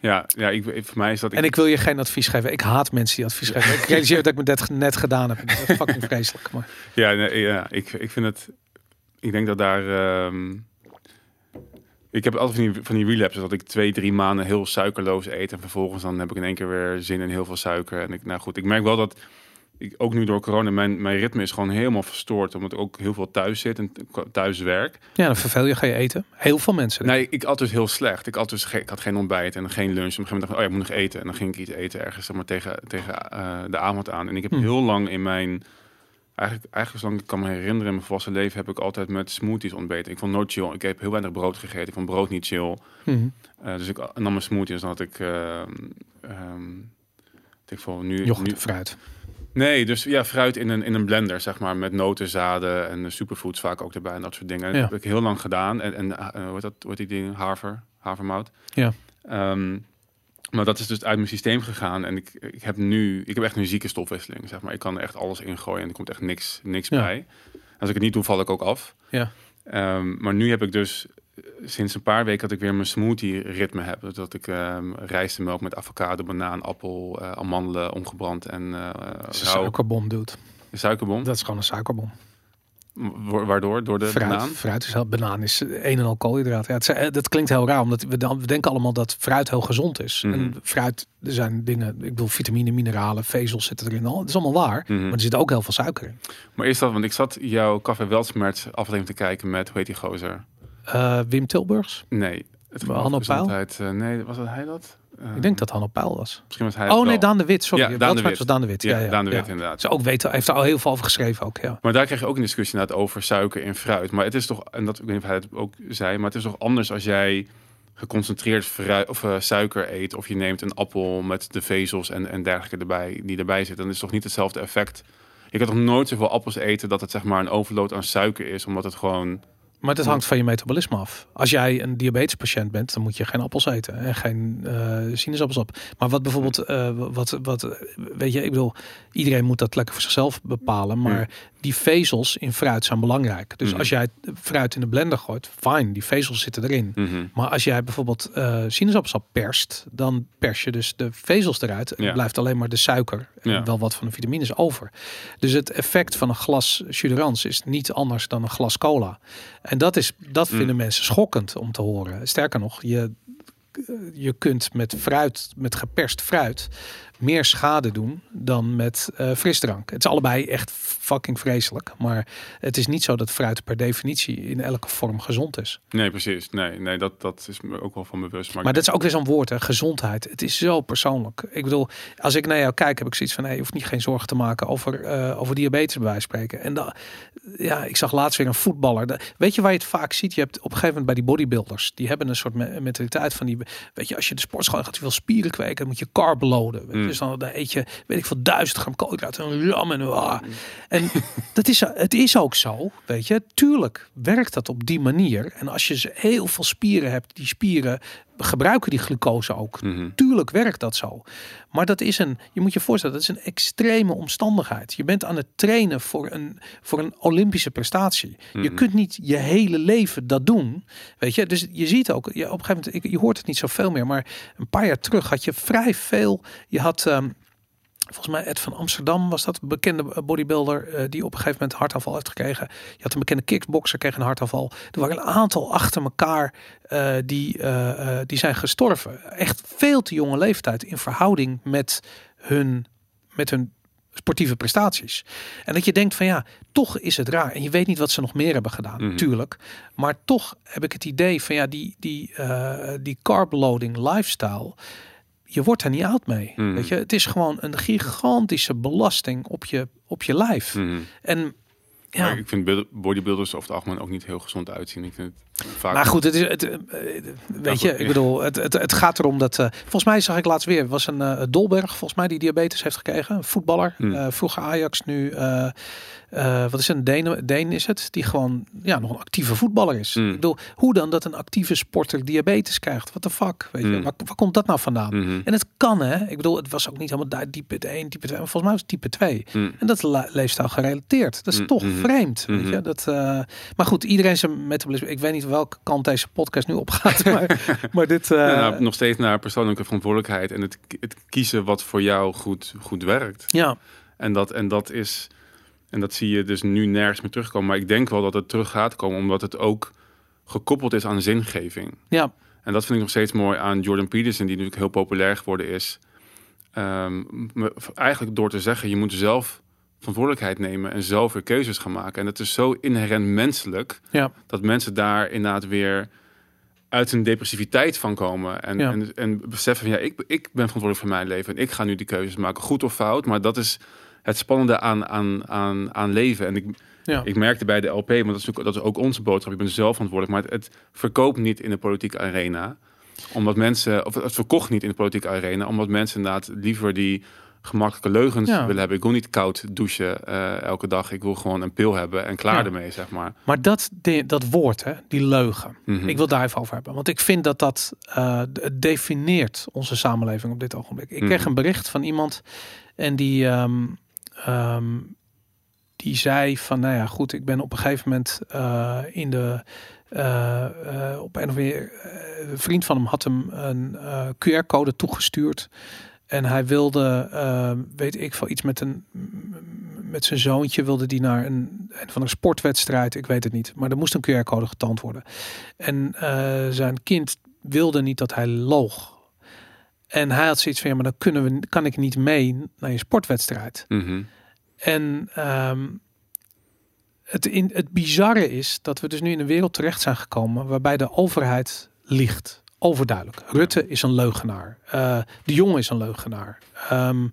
Ja, ja ik, voor mij is dat. Ik, En ik wil je geen advies geven. Ik haat mensen die advies geven. Ik realiseer dat ik me dat net gedaan heb. Dat is fucking vreselijk. Maar Ja, nee, ja ik, ik vind het. Ik denk dat daar. ehm, ik heb altijd van die, van die relapses dat ik twee, drie maanden heel suikerloos eet. En vervolgens dan heb ik in één keer weer zin in heel veel suiker. En ik, nou goed, ik merk wel dat. Ik, ook nu door corona, mijn, mijn ritme is gewoon helemaal verstoord. Omdat ik ook heel veel thuis zit en thuis werk. ja, dan verveel je, ga je eten. Heel veel mensen. Nee, ik at dus heel slecht. Ik, at dus ik had geen ontbijt en geen lunch. Op een gegeven moment dacht ik, oh ja, ik moet nog eten. En dan ging ik iets eten ergens zeg maar, tegen, tegen eh, de avond aan. En ik heb Hmm. heel lang in mijn... Eigenlijk, eigenlijk zolang ik kan me herinneren in mijn volwassen leven... heb ik altijd met smoothies ontbeten. Ik vond nooit chill. Ik heb heel weinig brood gegeten. Ik vond brood niet chill. Mhm. Eh, dus ik nam mijn smoothies. Dan had ik... ehm ehm, ik veel, nu, Yoghurt, nu, fruit. Nee, dus ja, fruit in een, in een blender, zeg maar, met noten, zaden en superfoods vaak ook erbij en dat soort dingen. Ja. Dat heb ik heel lang gedaan. En, en hoe heet dat, hoe heet die ding? Haver, havermout. Ja. Ehm, maar dat is dus uit mijn systeem gegaan en ik, ik heb nu, ik heb echt een zieke stofwisseling, zeg maar. Ik kan er echt alles ingooien en er komt echt niks, niks Ja. bij. Als ik het niet doe, val ik ook af. Ja. Ehm, maar nu heb ik dus eh, sinds een paar weken dat ik weer mijn smoothie ritme heb. Dus dat ik um, rijstemelk met avocado, banaan, appel, uh, amandelen omgebrand en uh, suikerbom doet. Een suikerbom? Dat is gewoon een suikerbom. Waardoor? Door de fruit, banaan? Fruit is heel, banaan is een en al koolhydraten. Ja, het, dat klinkt heel raar, omdat we, dan, we denken allemaal dat fruit heel gezond is. Mhm. En fruit, er zijn dingen, ik bedoel vitamine, mineralen, vezels zitten erin. Al, dat is allemaal waar, Mhm. maar er zit ook heel veel suiker in. Maar is dat, want ik zat jouw Café Weltsmerts aflevering te kijken met, hoe heet die gozer? Uh, Wim Tilburgs? Nee. Het Hanno Pijl? Uh, nee, was dat hij dat? Ik denk dat Hanno Pijl was. Misschien was hij Oh nee, Daan de Wit, sorry. Ja, Daan de Wit. was Daan de Wit. Ja, ja, Daan de ja. Wit inderdaad. Ze ook weten, heeft er al heel veel over geschreven ook, ja. Maar daar krijg je ook een discussie inderdaad over suiker in fruit. Maar het is toch, en dat ik weet niet of hij het ook zei, maar het is toch anders als jij geconcentreerd fruit, of, uh, suiker eet of je neemt een appel met de vezels en, en dergelijke erbij die erbij zitten. Dan is het toch niet hetzelfde effect. Je kan toch nooit zoveel appels eten dat het zeg maar een overload aan suiker is, omdat het gewoon Maar dat hangt van je metabolisme af. Als jij een diabetespatiënt bent, dan moet je geen appels eten en geen uh, sinaasappels op. Maar wat bijvoorbeeld, uh, wat, wat, weet je, ik bedoel, iedereen moet dat lekker voor zichzelf bepalen. Maar die vezels in fruit zijn belangrijk. Dus mhm. als jij fruit in de blender gooit, fijn, die vezels zitten erin. Mhm. Maar als jij bijvoorbeeld uh, sinaasappelsap perst, dan pers je dus de vezels eruit en blijft alleen maar de suiker en wel wat van de vitamines over. Dus het effect van een glas jus is niet anders dan een glas cola. En dat, is, dat mm. vinden mensen schokkend om te horen. Sterker nog, je, je kunt met fruit, met geperst fruit, meer schade doen dan met uh, frisdrank. Het is allebei echt fucking vreselijk. Maar het is niet zo dat fruit per definitie in elke vorm gezond is. Nee, precies. Nee, nee dat, dat is me ook wel van bewust. Maar, maar dat is ook weer zo'n woord, hè? gezondheid. Het is zo persoonlijk. Ik bedoel, als ik naar jou kijk, heb ik zoiets van... Hey, je hoeft niet geen zorgen te maken over, uh, over diabetes bij wijze spreken. En dan, ja, ik zag laatst weer een voetballer. Weet je waar je het vaak ziet? Je hebt op een gegeven moment bij die bodybuilders... die hebben een soort mentaliteit van die... Weet je, als je de sportschool gaat, je veel spieren kweken... dan moet je carb loaden. Mm. Dus dan, dan eet je, weet ik veel, duizend gram koolhydraten en ram en... Ah. En dat is, het is ook zo, weet je. Tuurlijk werkt dat op die manier. En als je heel veel spieren hebt, die spieren gebruiken die glucose ook. Mhm. Tuurlijk werkt dat zo. Maar dat is een, je moet je voorstellen, dat is een extreme omstandigheid. Je bent aan het trainen voor een, voor een Olympische prestatie. Je mhm. kunt niet je hele leven dat doen. Weet je, dus je ziet ook, je, op een gegeven moment, je hoort het niet zoveel meer, maar een paar jaar terug had je vrij veel. Je had. Um, Volgens mij Ed van Amsterdam was dat een bekende bodybuilder uh, die op een gegeven moment hartaanval heeft gekregen. Je had een bekende kickboxer kreeg een hartaanval. Er waren een aantal achter elkaar uh, die, uh, die zijn gestorven. Echt veel te jonge leeftijd in verhouding met hun, met hun sportieve prestaties. En dat je denkt van ja, toch is het raar. En je weet niet wat ze nog meer hebben gedaan, mm natuurlijk. Maar toch heb ik het idee van ja, die, die, die carb loading lifestyle je wordt er niet oud mee. Mm. Weet je, het is gewoon een gigantische belasting op je, op je lijf. Mm. En ja. ik vind bodybuilders over het algemeen ook niet heel gezond uitzien. Ik vind het vaak... Maar goed, het is, het, eh, weet je, ik bedoel, het, het, het gaat erom dat... Uh, volgens mij zag ik laatst weer, was een uh, Dolberg, volgens mij, die diabetes heeft gekregen. Een voetballer, mm. vroeger Ajax, nu wat is een Deen, Deen is het, die gewoon ja, nog een actieve voetballer is. Mm. Ik bedoel, hoe dan dat een actieve sporter diabetes krijgt? Wat de fuck? Weet je, mm. waar, waar, komt dat nou vandaan? En het kan, hè? Ik bedoel, het was ook niet helemaal daar type 1, type 2, maar volgens mij was het type 2. Mm. En dat is leefstijl gerelateerd. Dat is toch vreemd, weet je? Dat, maar goed, iedereen zijn metabolisme. Ik weet niet welke kant deze podcast nu opgaat, maar, maar dit. Uh, ja, nou, nog steeds naar persoonlijke verantwoordelijkheid en het, het kiezen wat voor jou goed, goed werkt. Ja. En dat, en dat is en dat zie je dus nu nergens meer terugkomen. Maar ik denk wel dat het terug gaat komen, omdat het ook gekoppeld is aan zingeving. Ja. En dat vind ik nog steeds mooi aan Jordan Peterson, die natuurlijk heel populair geworden is. Ehm, eigenlijk door te zeggen, je moet zelf verantwoordelijkheid nemen en zelf weer keuzes gaan maken. En dat is zo inherent menselijk, ja. dat mensen daar inderdaad weer uit een depressiviteit van komen. En, en, en beseffen van ja, ik, ik ben verantwoordelijk voor mijn leven en ik ga nu die keuzes maken, goed of fout. Maar dat is het spannende aan, aan, aan, aan leven. En ik, ja. ik merkte bij de LP, want dat is, ook, dat is ook onze boodschap, je bent zelf verantwoordelijk, maar het, het verkoopt niet in de politieke arena. Omdat mensen, of het verkocht niet in de politieke arena, omdat mensen inderdaad liever die gemakkelijke leugens willen hebben. Ik wil niet koud douchen uh, elke dag. Ik wil gewoon een pil hebben en klaar ermee, zeg maar. Maar dat, dat woord, hè, die leugen. Mm Ik wil daar even over hebben. Want ik vind dat dat uh, defineert onze samenleving op dit ogenblik. Ik kreeg mhm. een bericht van iemand en die... Um, Ehm, die zei van, nou ja, goed, ik ben op een gegeven moment uh, in de uh, uh, op een of een vriend van hem had hem een QR-code toegestuurd en hij wilde, ehm, weet ik veel, iets met een met zijn zoontje wilde die naar een, een van een sportwedstrijd, ik weet het niet, maar er moest een QR-code getoond worden. En zijn kind wilde niet dat hij loog. En hij had zoiets van, ja, maar dan kunnen we, kan ik niet mee naar je sportwedstrijd. Mhm. En ehm, het, in, het bizarre is dat we dus nu in een wereld terecht zijn gekomen waarbij de overheid liegt. Overduidelijk. Rutte is een leugenaar. Uh, de Jong is een leugenaar. Um,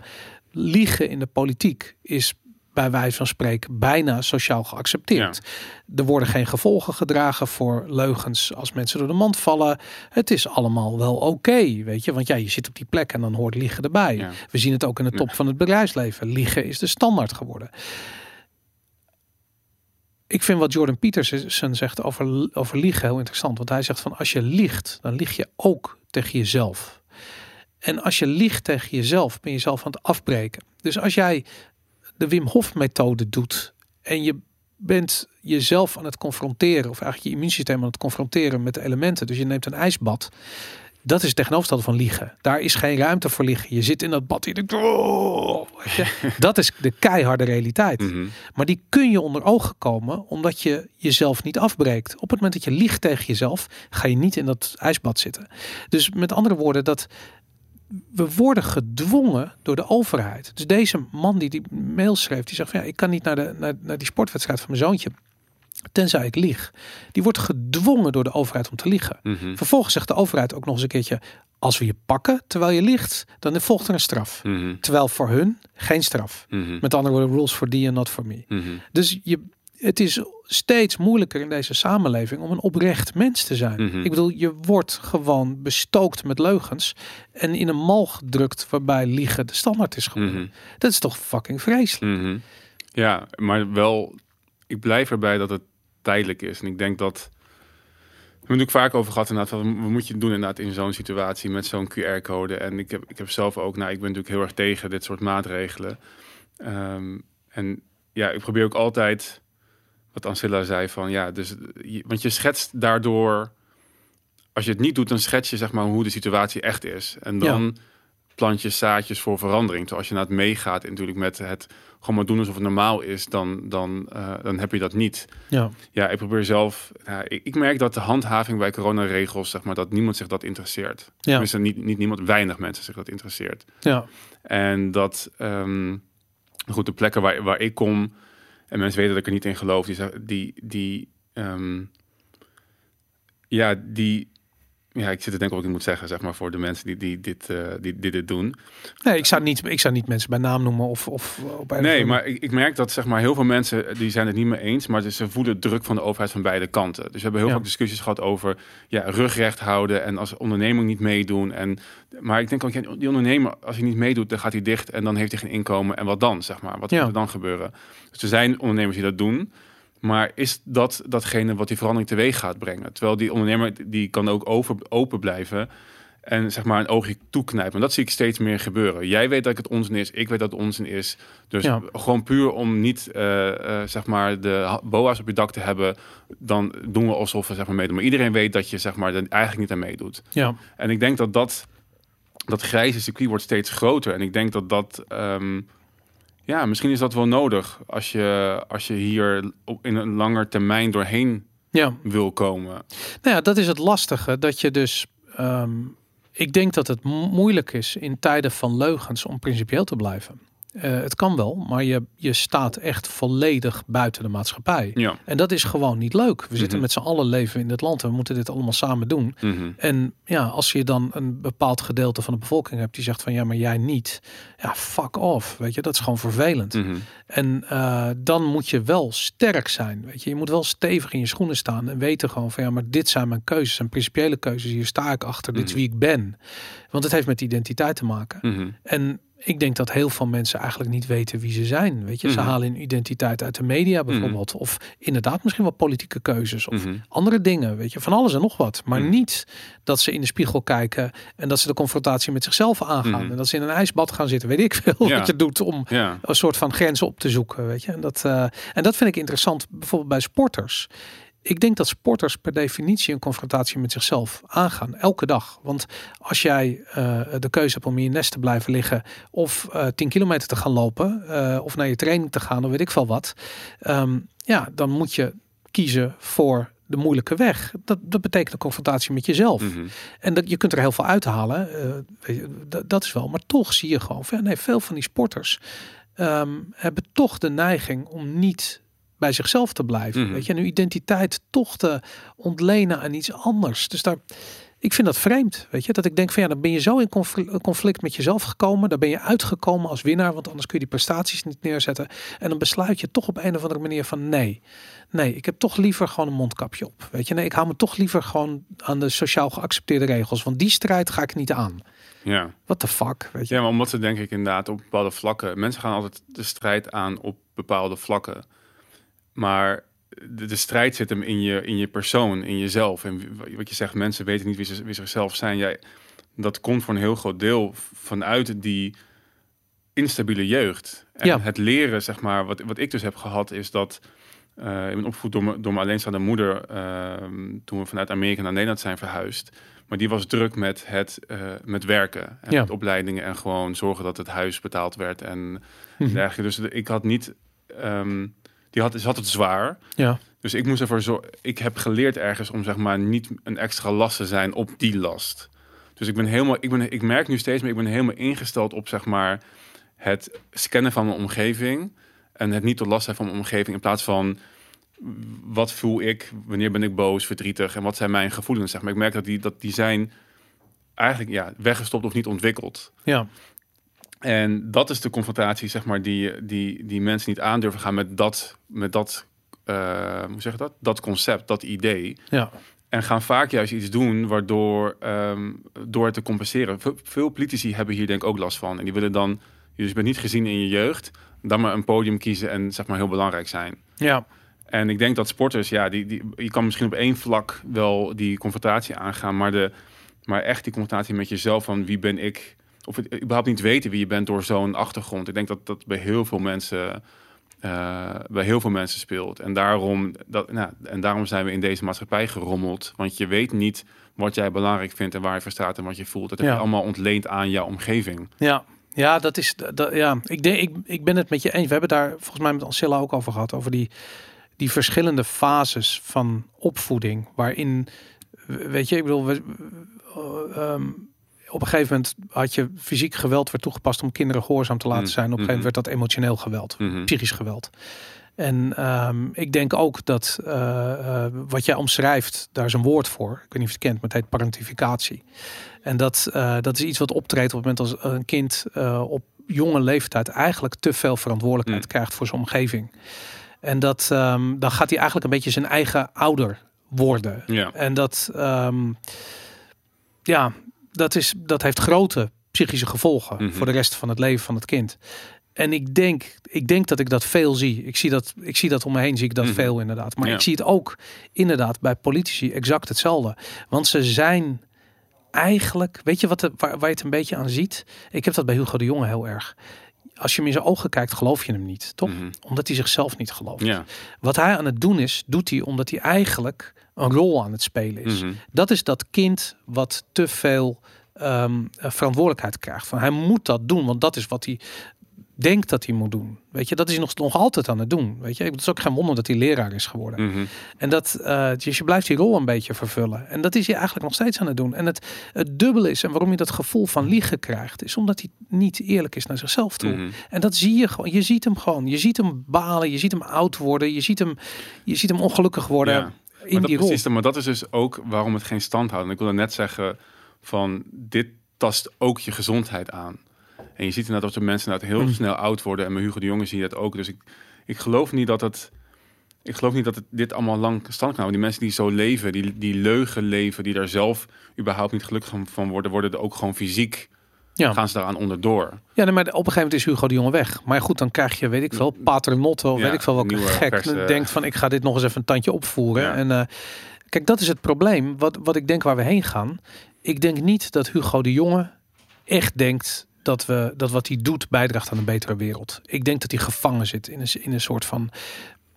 liegen in de politiek is bij wijze van spreken bijna sociaal geaccepteerd. Er worden geen gevolgen gedragen voor leugens als mensen door de mand vallen. Het is allemaal wel oké, weet je. Want ja, je zit op die plek en dan hoort liegen erbij. We zien het ook in de top van het bedrijfsleven. Liegen is de standaard geworden. Ik vind wat Jordan Peterson zegt over, over liegen heel interessant. Want hij zegt van als je liegt, dan lieg je ook tegen jezelf. En als je liegt tegen jezelf, ben je zelf aan het afbreken. Dus als jij de Wim Hof methode doet en je bent jezelf aan het confronteren, of eigenlijk je immuunsysteem aan het confronteren met de elementen. Dus je neemt een ijsbad. Dat is het tegenovergestelde van liegen. Daar is geen ruimte voor liegen. Je zit in dat bad. Je denkt, oh, dat is de keiharde realiteit. Mhm. Maar die kun je onder ogen komen omdat je jezelf niet afbreekt. Op het moment dat je liegt tegen jezelf, ga je niet in dat ijsbad zitten. Dus met andere woorden, dat we worden gedwongen door de overheid. Dus deze man die die mail schreef, die zegt van ja, ik kan niet naar, de, naar, naar die sportwedstrijd van mijn zoontje. Tenzij ik lieg. Die wordt gedwongen door de overheid om te liegen. Mhm. Vervolgens zegt de overheid ook nog eens een keertje: als we je pakken terwijl je liegt, dan volgt er een straf. Mhm. Terwijl voor hun geen straf. Mhm. Met andere woorden, rules for thee and not for me. Dus je, het is steeds moeilijker in deze samenleving om een oprecht mens te zijn. Ik bedoel, je wordt gewoon bestookt met leugens en in een mal gedrukt waarbij liegen de standaard is geworden. Dat is toch fucking vreselijk. Ja, maar wel, ik blijf erbij dat het tijdelijk is. En ik denk dat, we hebben het vaak over gehad inderdaad, wat moet je doen inderdaad in zo'n situatie met zo'n QR-code. En ik heb, ik heb zelf ook, nou, ik ben natuurlijk heel erg tegen dit soort maatregelen. Ehm, en ja, ik probeer ook altijd, wat Ancilla zei, van ja, dus, je- want je schetst daardoor, als je het niet doet, dan schets je zeg maar hoe de situatie echt is. En dan je zaadjes voor verandering. Terwijl als je naar het meegaat natuurlijk met het gewoon maar doen alsof het normaal is, dan, dan, eh, dan heb je dat niet. Ja, Ja, ik probeer zelf. Ik, ik merk dat de handhaving bij coronaregels, zeg maar, dat niemand zich dat interesseert. ja, Tenminste, niet, niet niemand, weinig mensen zich dat interesseert. ja. En dat, ehm, goed, de plekken waar, waar ik kom, en mensen weten dat ik er niet in geloof, die, die, die ehm, ja, die, ja, ik zit te denken wat ik moet zeggen, zeg maar, voor de mensen die, die, dit, eh, die, die dit doen. Nee, ik zou niet, ik zou niet mensen bij naam noemen of, of of Nee, maar ik, ik merk dat zeg maar, heel veel mensen eh, die zijn het niet mee eens, maar ze voelen druk van de overheid van beide kanten. Dus we hebben heel Ja. veel discussies gehad over ja, rugrecht houden en als onderneming niet meedoen. En, maar ik denk ook, die ondernemer, als hij niet meedoet, dan gaat hij dicht en dan heeft hij geen inkomen. En wat dan, zeg maar? Wat Ja. gaat er dan gebeuren? Dus er zijn ondernemers die dat doen. Maar is dat datgene wat die verandering teweeg gaat brengen? Terwijl die ondernemer die kan ook over, open blijven en zeg maar een oogje toeknijpen. En dat zie ik steeds meer gebeuren. Jij weet dat het onzin is, ik weet dat het onzin is. Dus Ja. gewoon puur om niet eh, eh, zeg maar de boa's op je dak te hebben, dan doen we alsof we zeg maar meedoen. Maar iedereen weet dat je zeg maar er eigenlijk niet aan meedoet. Ja, En ik denk dat dat, dat grijze circuit wordt steeds groter. En ik denk dat dat, ehm, ja, misschien is dat wel nodig als je, als je hier in een langer termijn doorheen ja. wil komen. Nou ja, dat is het lastige. Dat je dus. ehm, ik denk dat het mo- moeilijk is in tijden van leugens om principieel te blijven. Eh, het kan wel, maar je, je staat echt volledig buiten de maatschappij. Ja. En dat is gewoon niet leuk. We zitten Mhm. met z'n allen leven in dit land en we moeten dit allemaal samen doen. Mhm. En ja, als je dan een bepaald gedeelte van de bevolking hebt die zegt van ja, maar jij niet. Ja, fuck off. Weet je, dat is gewoon vervelend. Mhm. En eh, dan moet je wel sterk zijn. Weet je, je moet wel stevig in je schoenen staan en weten gewoon van ja, maar dit zijn mijn keuzes en principiële keuzes. Hier sta ik achter. Dit is Mhm. wie ik ben. Want het heeft met identiteit te maken. Mhm. En ik denk dat heel veel mensen eigenlijk niet weten wie ze zijn. Weet je, ze Mhm. halen hun identiteit uit de media bijvoorbeeld. Of inderdaad misschien wel politieke keuzes. Of Mhm. andere dingen. Weet je, van alles en nog wat. Maar Mhm. niet dat ze in de spiegel kijken en dat ze de confrontatie met zichzelf aangaan. Mhm. En dat ze in een ijsbad gaan zitten. Weet ik veel Ja. wat je doet om Ja. een soort van grenzen op te zoeken. Weet je? En, dat, eh, en dat vind ik interessant, bijvoorbeeld bij sporters. Ik denk dat sporters per definitie een confrontatie met zichzelf aangaan, elke dag. Want als jij eh, de keuze hebt om in je nest te blijven liggen, of eh 10 kilometer te gaan lopen, eh, of naar je training te gaan, of weet ik veel wat, ehm, ja, dan moet je kiezen voor de moeilijke weg. Dat, dat betekent een confrontatie met jezelf. Mhm. En dat, je kunt er heel veel uithalen, weet je, dat, is wel. Maar toch zie je gewoon, nee, veel van die sporters ehm, hebben toch de neiging om niet bij zichzelf te blijven. Mhm. Weet je, en identiteit toch te ontlenen aan iets anders. Dus daar, ik vind dat vreemd, weet je. Dat ik denk van ja, dan ben je zo in confl- conflict met jezelf gekomen. Daar ben je uitgekomen als winnaar, want anders kun je die prestaties niet neerzetten. En dan besluit je toch op een of andere manier van nee. Nee, ik heb toch liever gewoon een mondkapje op. Weet je, nee, ik hou me toch liever gewoon aan de sociaal geaccepteerde regels. Want die strijd ga ik niet aan. ja. What the fuck, weet je. Ja, maar omdat ze denk ik inderdaad op bepaalde vlakken... Mensen gaan altijd de strijd aan op bepaalde vlakken. Maar de, de strijd zit hem in je, in je persoon, in jezelf. En wat je zegt, mensen weten niet wie ze, wie zichzelf zijn. Jij, dat komt voor een heel groot deel vanuit die instabiele jeugd. En Ja. het leren, zeg maar, wat, wat ik dus heb gehad, is dat eh ik ben opgevoed door, mijn- door mijn alleenstaande moeder ehm, toen we vanuit Amerika naar Nederland zijn verhuisd. Maar die was druk met het eh, met werken en Ja. met opleidingen en gewoon zorgen dat het huis betaald werd en dergelijke. Dus ik had niet, ehm, die had, ze had het zwaar. Ja, Dus ik moest ervoor zorgen. Ik heb geleerd ergens om zeg maar niet een extra last te zijn op die last. Dus ik ben helemaal, ik ben, ik merk nu steeds meer, ik ben helemaal ingesteld op zeg maar het scannen van mijn omgeving en het niet tot last zijn van mijn omgeving in plaats van wat voel ik, wanneer ben ik boos, verdrietig en wat zijn mijn gevoelens zeg maar. Ik merk dat die dat die zijn eigenlijk ja weggestopt of niet ontwikkeld. ja, En dat is de confrontatie, zeg maar, die, die, die mensen niet aandurven gaan met dat, met dat, eh, hoe zeg je dat? Dat concept, dat idee. ja, En gaan vaak juist iets doen waardoor, ehm, door het te compenseren. Ve- Veel politici hebben hier denk ik ook last van. En die willen dan, dus je bent niet gezien in je jeugd, dan maar een podium kiezen en zeg maar heel belangrijk zijn. ja, En ik denk dat sporters, ja, die, die, je kan misschien op één vlak wel die confrontatie aangaan, maar, de, maar echt die confrontatie met jezelf van wie ben ik, of het überhaupt niet weten wie je bent door zo'n achtergrond. Ik denk dat dat bij heel veel mensen, eh, bij heel veel mensen speelt. En daarom, dat, nou, en daarom zijn we in deze maatschappij gerommeld, want je weet niet wat jij belangrijk vindt en waar je voor staat en wat je voelt. Dat heb Ja. je allemaal ontleend aan jouw omgeving. ja. Ja, dat is. Dat, ja, ik, denk, ik, ik ben het met je eens. We hebben daar volgens mij met Ancilla ook over gehad. Over die, die verschillende fases van opvoeding. Waarin, weet je, ik bedoel, we, eh, ehm, op een gegeven moment had je fysiek geweld werd toegepast om kinderen gehoorzaam te laten Mm, zijn. Op een gegeven moment werd dat emotioneel geweld, Mhm. psychisch geweld. En ehm, ik denk ook dat eh, eh, wat jij omschrijft, daar is een woord voor. Ik weet niet of je het kent, maar het heet parentificatie. En dat, eh, dat is iets wat optreedt op het moment als een kind op jonge leeftijd eigenlijk te veel verantwoordelijkheid Mm. krijgt voor zijn omgeving. En dat, ehm, dan gaat hij eigenlijk een beetje zijn eigen ouder worden. Ja. En dat, ehm, ja, dat, is, dat heeft grote psychische gevolgen Mhm. voor de rest van het leven van het kind. En ik denk, ik denk dat ik dat veel zie. Ik zie dat, ik zie dat om me heen, zie ik dat Mhm. veel inderdaad. Maar Ja. ik zie het ook inderdaad bij politici exact hetzelfde. Want ze zijn eigenlijk, weet je wat de, waar, waar je het een beetje aan ziet? Ik heb dat bij Hugo de Jonge heel erg. Als je hem in zijn ogen kijkt, geloof je hem niet, toch? Mhm. Omdat hij zichzelf niet gelooft. Ja. Wat hij aan het doen is, doet hij omdat hij eigenlijk een rol aan het spelen is. Mhm. Dat is dat kind wat te veel ehm, eh, verantwoordelijkheid krijgt. Van hij moet dat doen, want dat is wat hij denkt dat hij moet doen. Weet je, dat is nog, nog altijd aan het doen. Weet je, het is ook geen wonder dat hij leraar is geworden. Mhm. En dat, eh, dus je blijft die rol een beetje vervullen. En dat is hij eigenlijk nog steeds aan het doen. En het, het dubbele is, en waarom je dat gevoel van liegen krijgt, is omdat hij niet eerlijk is naar zichzelf toe. Mhm. En dat zie je gewoon. Je ziet hem gewoon. Je ziet hem balen. Je ziet hem oud worden. Je ziet hem, je ziet hem ongelukkig worden Ja. In maar dat, die rol. precies, maar dat is dus ook waarom het geen stand houdt. En ik wilde net zeggen van dit tast ook je gezondheid aan. En je ziet inderdaad dat de mensen inderdaad heel Mm. snel oud worden. En bij Hugo de Jonge zie je dat ook. Dus ik, ik geloof niet dat het... Ik geloof niet dat het dit allemaal lang stand kan houden. Die mensen die zo leven, die, die leugen leven, die daar zelf überhaupt niet gelukkig van- van worden, worden er ook gewoon fysiek, Ja. gaan ze daaraan onderdoor. Ja, nee, maar op een gegeven moment is Hugo de Jonge weg. Maar goed, dan krijg je, weet ik veel, Paternotte, Ja, weet ik veel welke gek verse- denkt van ik ga dit nog eens even een tandje opvoeren. Ja. En eh, kijk, dat is het probleem. Wat, wat ik denk waar we heen gaan. Ik denk niet dat Hugo de Jonge echt denkt dat, we, dat wat hij doet bijdraagt aan een betere wereld. Ik denk dat hij gevangen zit in een, in een soort van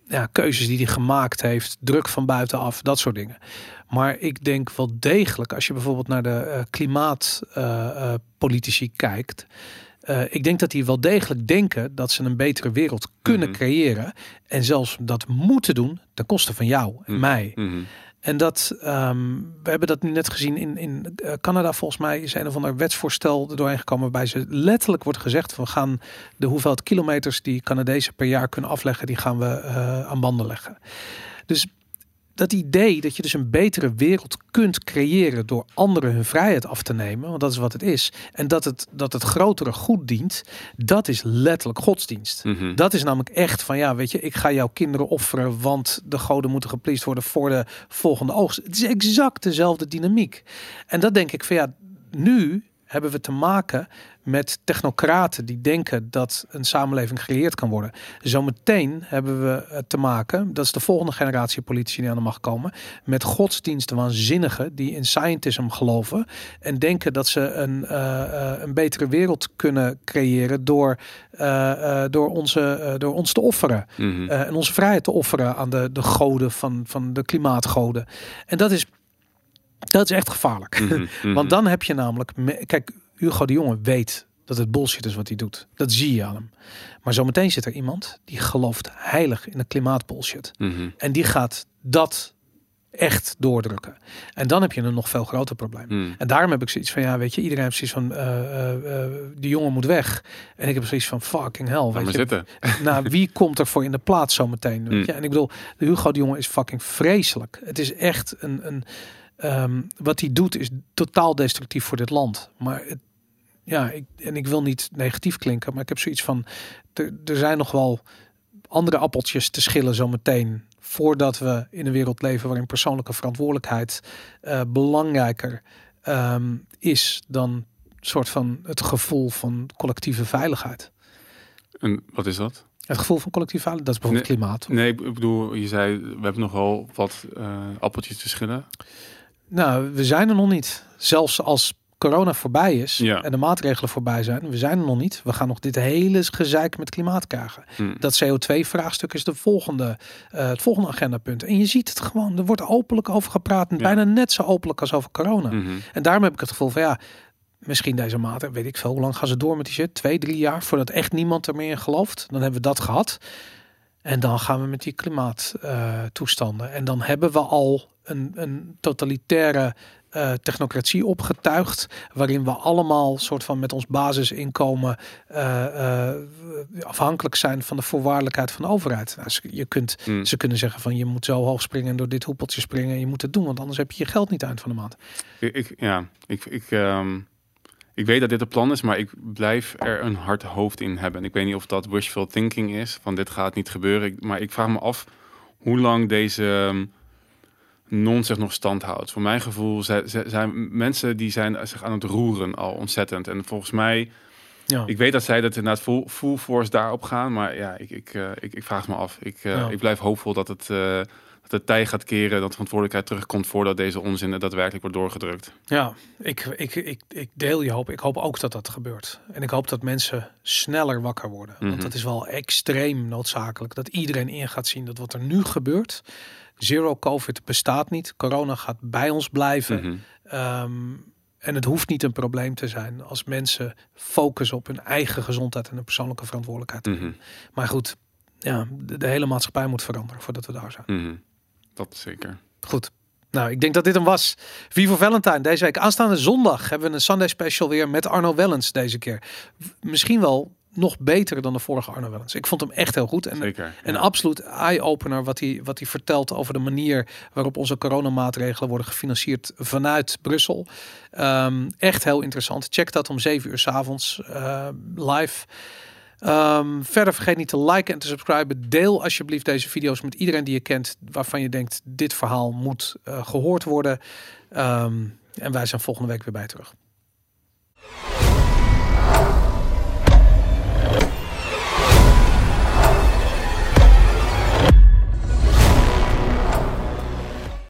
ja, keuzes die hij gemaakt heeft, druk van buitenaf, dat soort dingen. Maar ik denk wel degelijk, als je bijvoorbeeld naar de klimaatpolitici kijkt, eh, ik denk dat die wel degelijk denken dat ze een betere wereld kunnen Mhm. creëren. En zelfs dat moeten doen ten koste van jou en Mhm. mij. Mhm. En dat, ehm, we hebben dat nu net gezien in, in eh, Canada. Volgens mij is een of ander wetsvoorstel er doorheen gekomen. Waarbij ze letterlijk wordt gezegd: we gaan de hoeveelheid kilometers die Canadezen per jaar kunnen afleggen, die gaan we eh, aan banden leggen. Dus dat idee dat je dus een betere wereld kunt creëren door anderen hun vrijheid af te nemen, want dat is wat het is, en dat het, dat het grotere goed dient, dat is letterlijk godsdienst. Mhm. Dat is namelijk echt van ja, weet je, ik ga jouw kinderen offeren, want de goden moeten gepleased worden voor de volgende oogst. Het is exact dezelfde dynamiek. En dat denk ik van ja, nu hebben we te maken met technocraten die denken dat een samenleving gecreëerd kan worden. Zometeen hebben we eh, te maken, dat is de volgende generatie politici die aan de macht komen, met godsdiensten waanzinnigen die in scientism geloven en denken dat ze een, uh, een betere wereld kunnen creëren door, uh, door, onze, door ons te offeren. Mhm. en onze vrijheid te offeren aan de, de goden van, van de klimaatgoden. En dat is dat is echt gevaarlijk. Mhm, mhm. Want dan heb je namelijk... me- Kijk, Hugo de Jonge weet dat het bullshit is wat hij doet. Dat zie je aan hem. Maar zometeen zit er iemand die gelooft heilig in de klimaatbullshit. Mhm. En die gaat dat echt doordrukken. En dan heb je een nog veel groter probleem. En daarom heb ik zoiets van, ja, weet je, iedereen heeft zoiets van, eh, die jongen moet weg. En ik heb zoiets van, fucking hell, weet je. zitten. Nou, wie komt er voor in de plaats zometeen? Mm. je? En ik bedoel, de Hugo de Jonge is fucking vreselijk. Het is echt een, een ehm, wat hij doet is totaal destructief voor dit land. Maar het, ja, ik, en ik wil niet negatief klinken, maar ik heb zoiets van, er, zijn nog wel andere appeltjes te schillen zometeen. Voordat we in een wereld leven waarin persoonlijke verantwoordelijkheid eh, belangrijker ehm, is dan soort van het gevoel van collectieve veiligheid. En wat is dat? Het gevoel van collectieve veiligheid, dat is bijvoorbeeld klimaat. Nee, ik bedoel, je zei, we hebben nog wel wat eh, appeltjes te schillen. Nou, we zijn er nog niet. Zelfs als corona voorbij is Ja. en de maatregelen voorbij zijn, we zijn er nog niet. We gaan nog dit hele gezeik met klimaat krijgen. Hm. Dat CO2-vraagstuk is de volgende, eh, het volgende agendapunt. En je ziet het gewoon, er wordt openlijk over gepraat. En Ja. bijna net zo openlijk als over corona. Mhm. En daarom heb ik het gevoel van ja, misschien deze maten, weet ik veel, hoe lang gaan ze door met die shit? Twee, drie jaar voordat echt niemand er meer in gelooft. Dan hebben we dat gehad. En dan gaan we met die klimaattoestanden. en dan hebben we al een, een totalitaire eh, technocratie opgetuigd, waarin we allemaal soort van met ons basisinkomen eh, eh, afhankelijk zijn van de voorwaardelijkheid van de overheid. Nou, ze- je kunt, Hm. ze kunnen zeggen van je moet zo hoog springen en door dit hoepeltje springen en je moet het doen, want anders heb je je geld niet eind van de maand. Ik, ik- ja, ik, ik, ehm, ik weet dat dit een plan is, maar ik blijf er een hard hoofd in hebben. En ik weet niet of dat wishful thinking is, van dit gaat niet gebeuren. Maar ik vraag me af hoe lang deze ehm, nonsens nog stand houdt. Voor mijn gevoel zijn, zijn mensen die zijn zich aan het roeren al ontzettend. En volgens mij, Ja. ik weet dat zij dat inderdaad full, full force daarop gaan. Maar ja, ik, ik, eh, ik, ik vraag me af. Ik, eh, Ja. ik blijf hoopvol dat het... eh, dat de tij gaat keren, dat de verantwoordelijkheid terugkomt voordat deze onzin er daadwerkelijk wordt doorgedrukt. Ja, ik, ik, ik, ik deel je hoop. Ik hoop ook dat dat gebeurt. En ik hoop dat mensen sneller wakker worden. Mhm. Want dat is wel extreem noodzakelijk. Dat iedereen in gaat zien dat wat er nu gebeurt. Zero COVID bestaat niet. Corona gaat bij ons blijven. Mhm. Ehm, en het hoeft niet een probleem te zijn als mensen focussen op hun eigen gezondheid en hun persoonlijke verantwoordelijkheid. Mhm. Maar goed, ja, de, de hele maatschappij moet veranderen voordat we daar zijn. Mhm. Dat zeker. Goed. Nou, ik denk dat dit hem was. Vivo Valentine deze week. Aanstaande zondag hebben we een Sunday special weer met Arno Wellens deze keer. Misschien wel nog beter dan de vorige Arno Wellens. Ik vond hem echt heel goed. En Zeker. een ja. absoluut eye-opener wat hij, wat hij vertelt over de manier waarop onze coronamaatregelen worden gefinancierd vanuit Brussel. Ehm, echt heel interessant. Check dat om 7 uur 's avonds eh, live. Ehm, verder vergeet niet te liken en te subscriben. Deel alsjeblieft deze video's met iedereen die je kent waarvan je denkt dit verhaal moet eh, gehoord worden. Ehm, en wij zijn volgende week weer bij terug.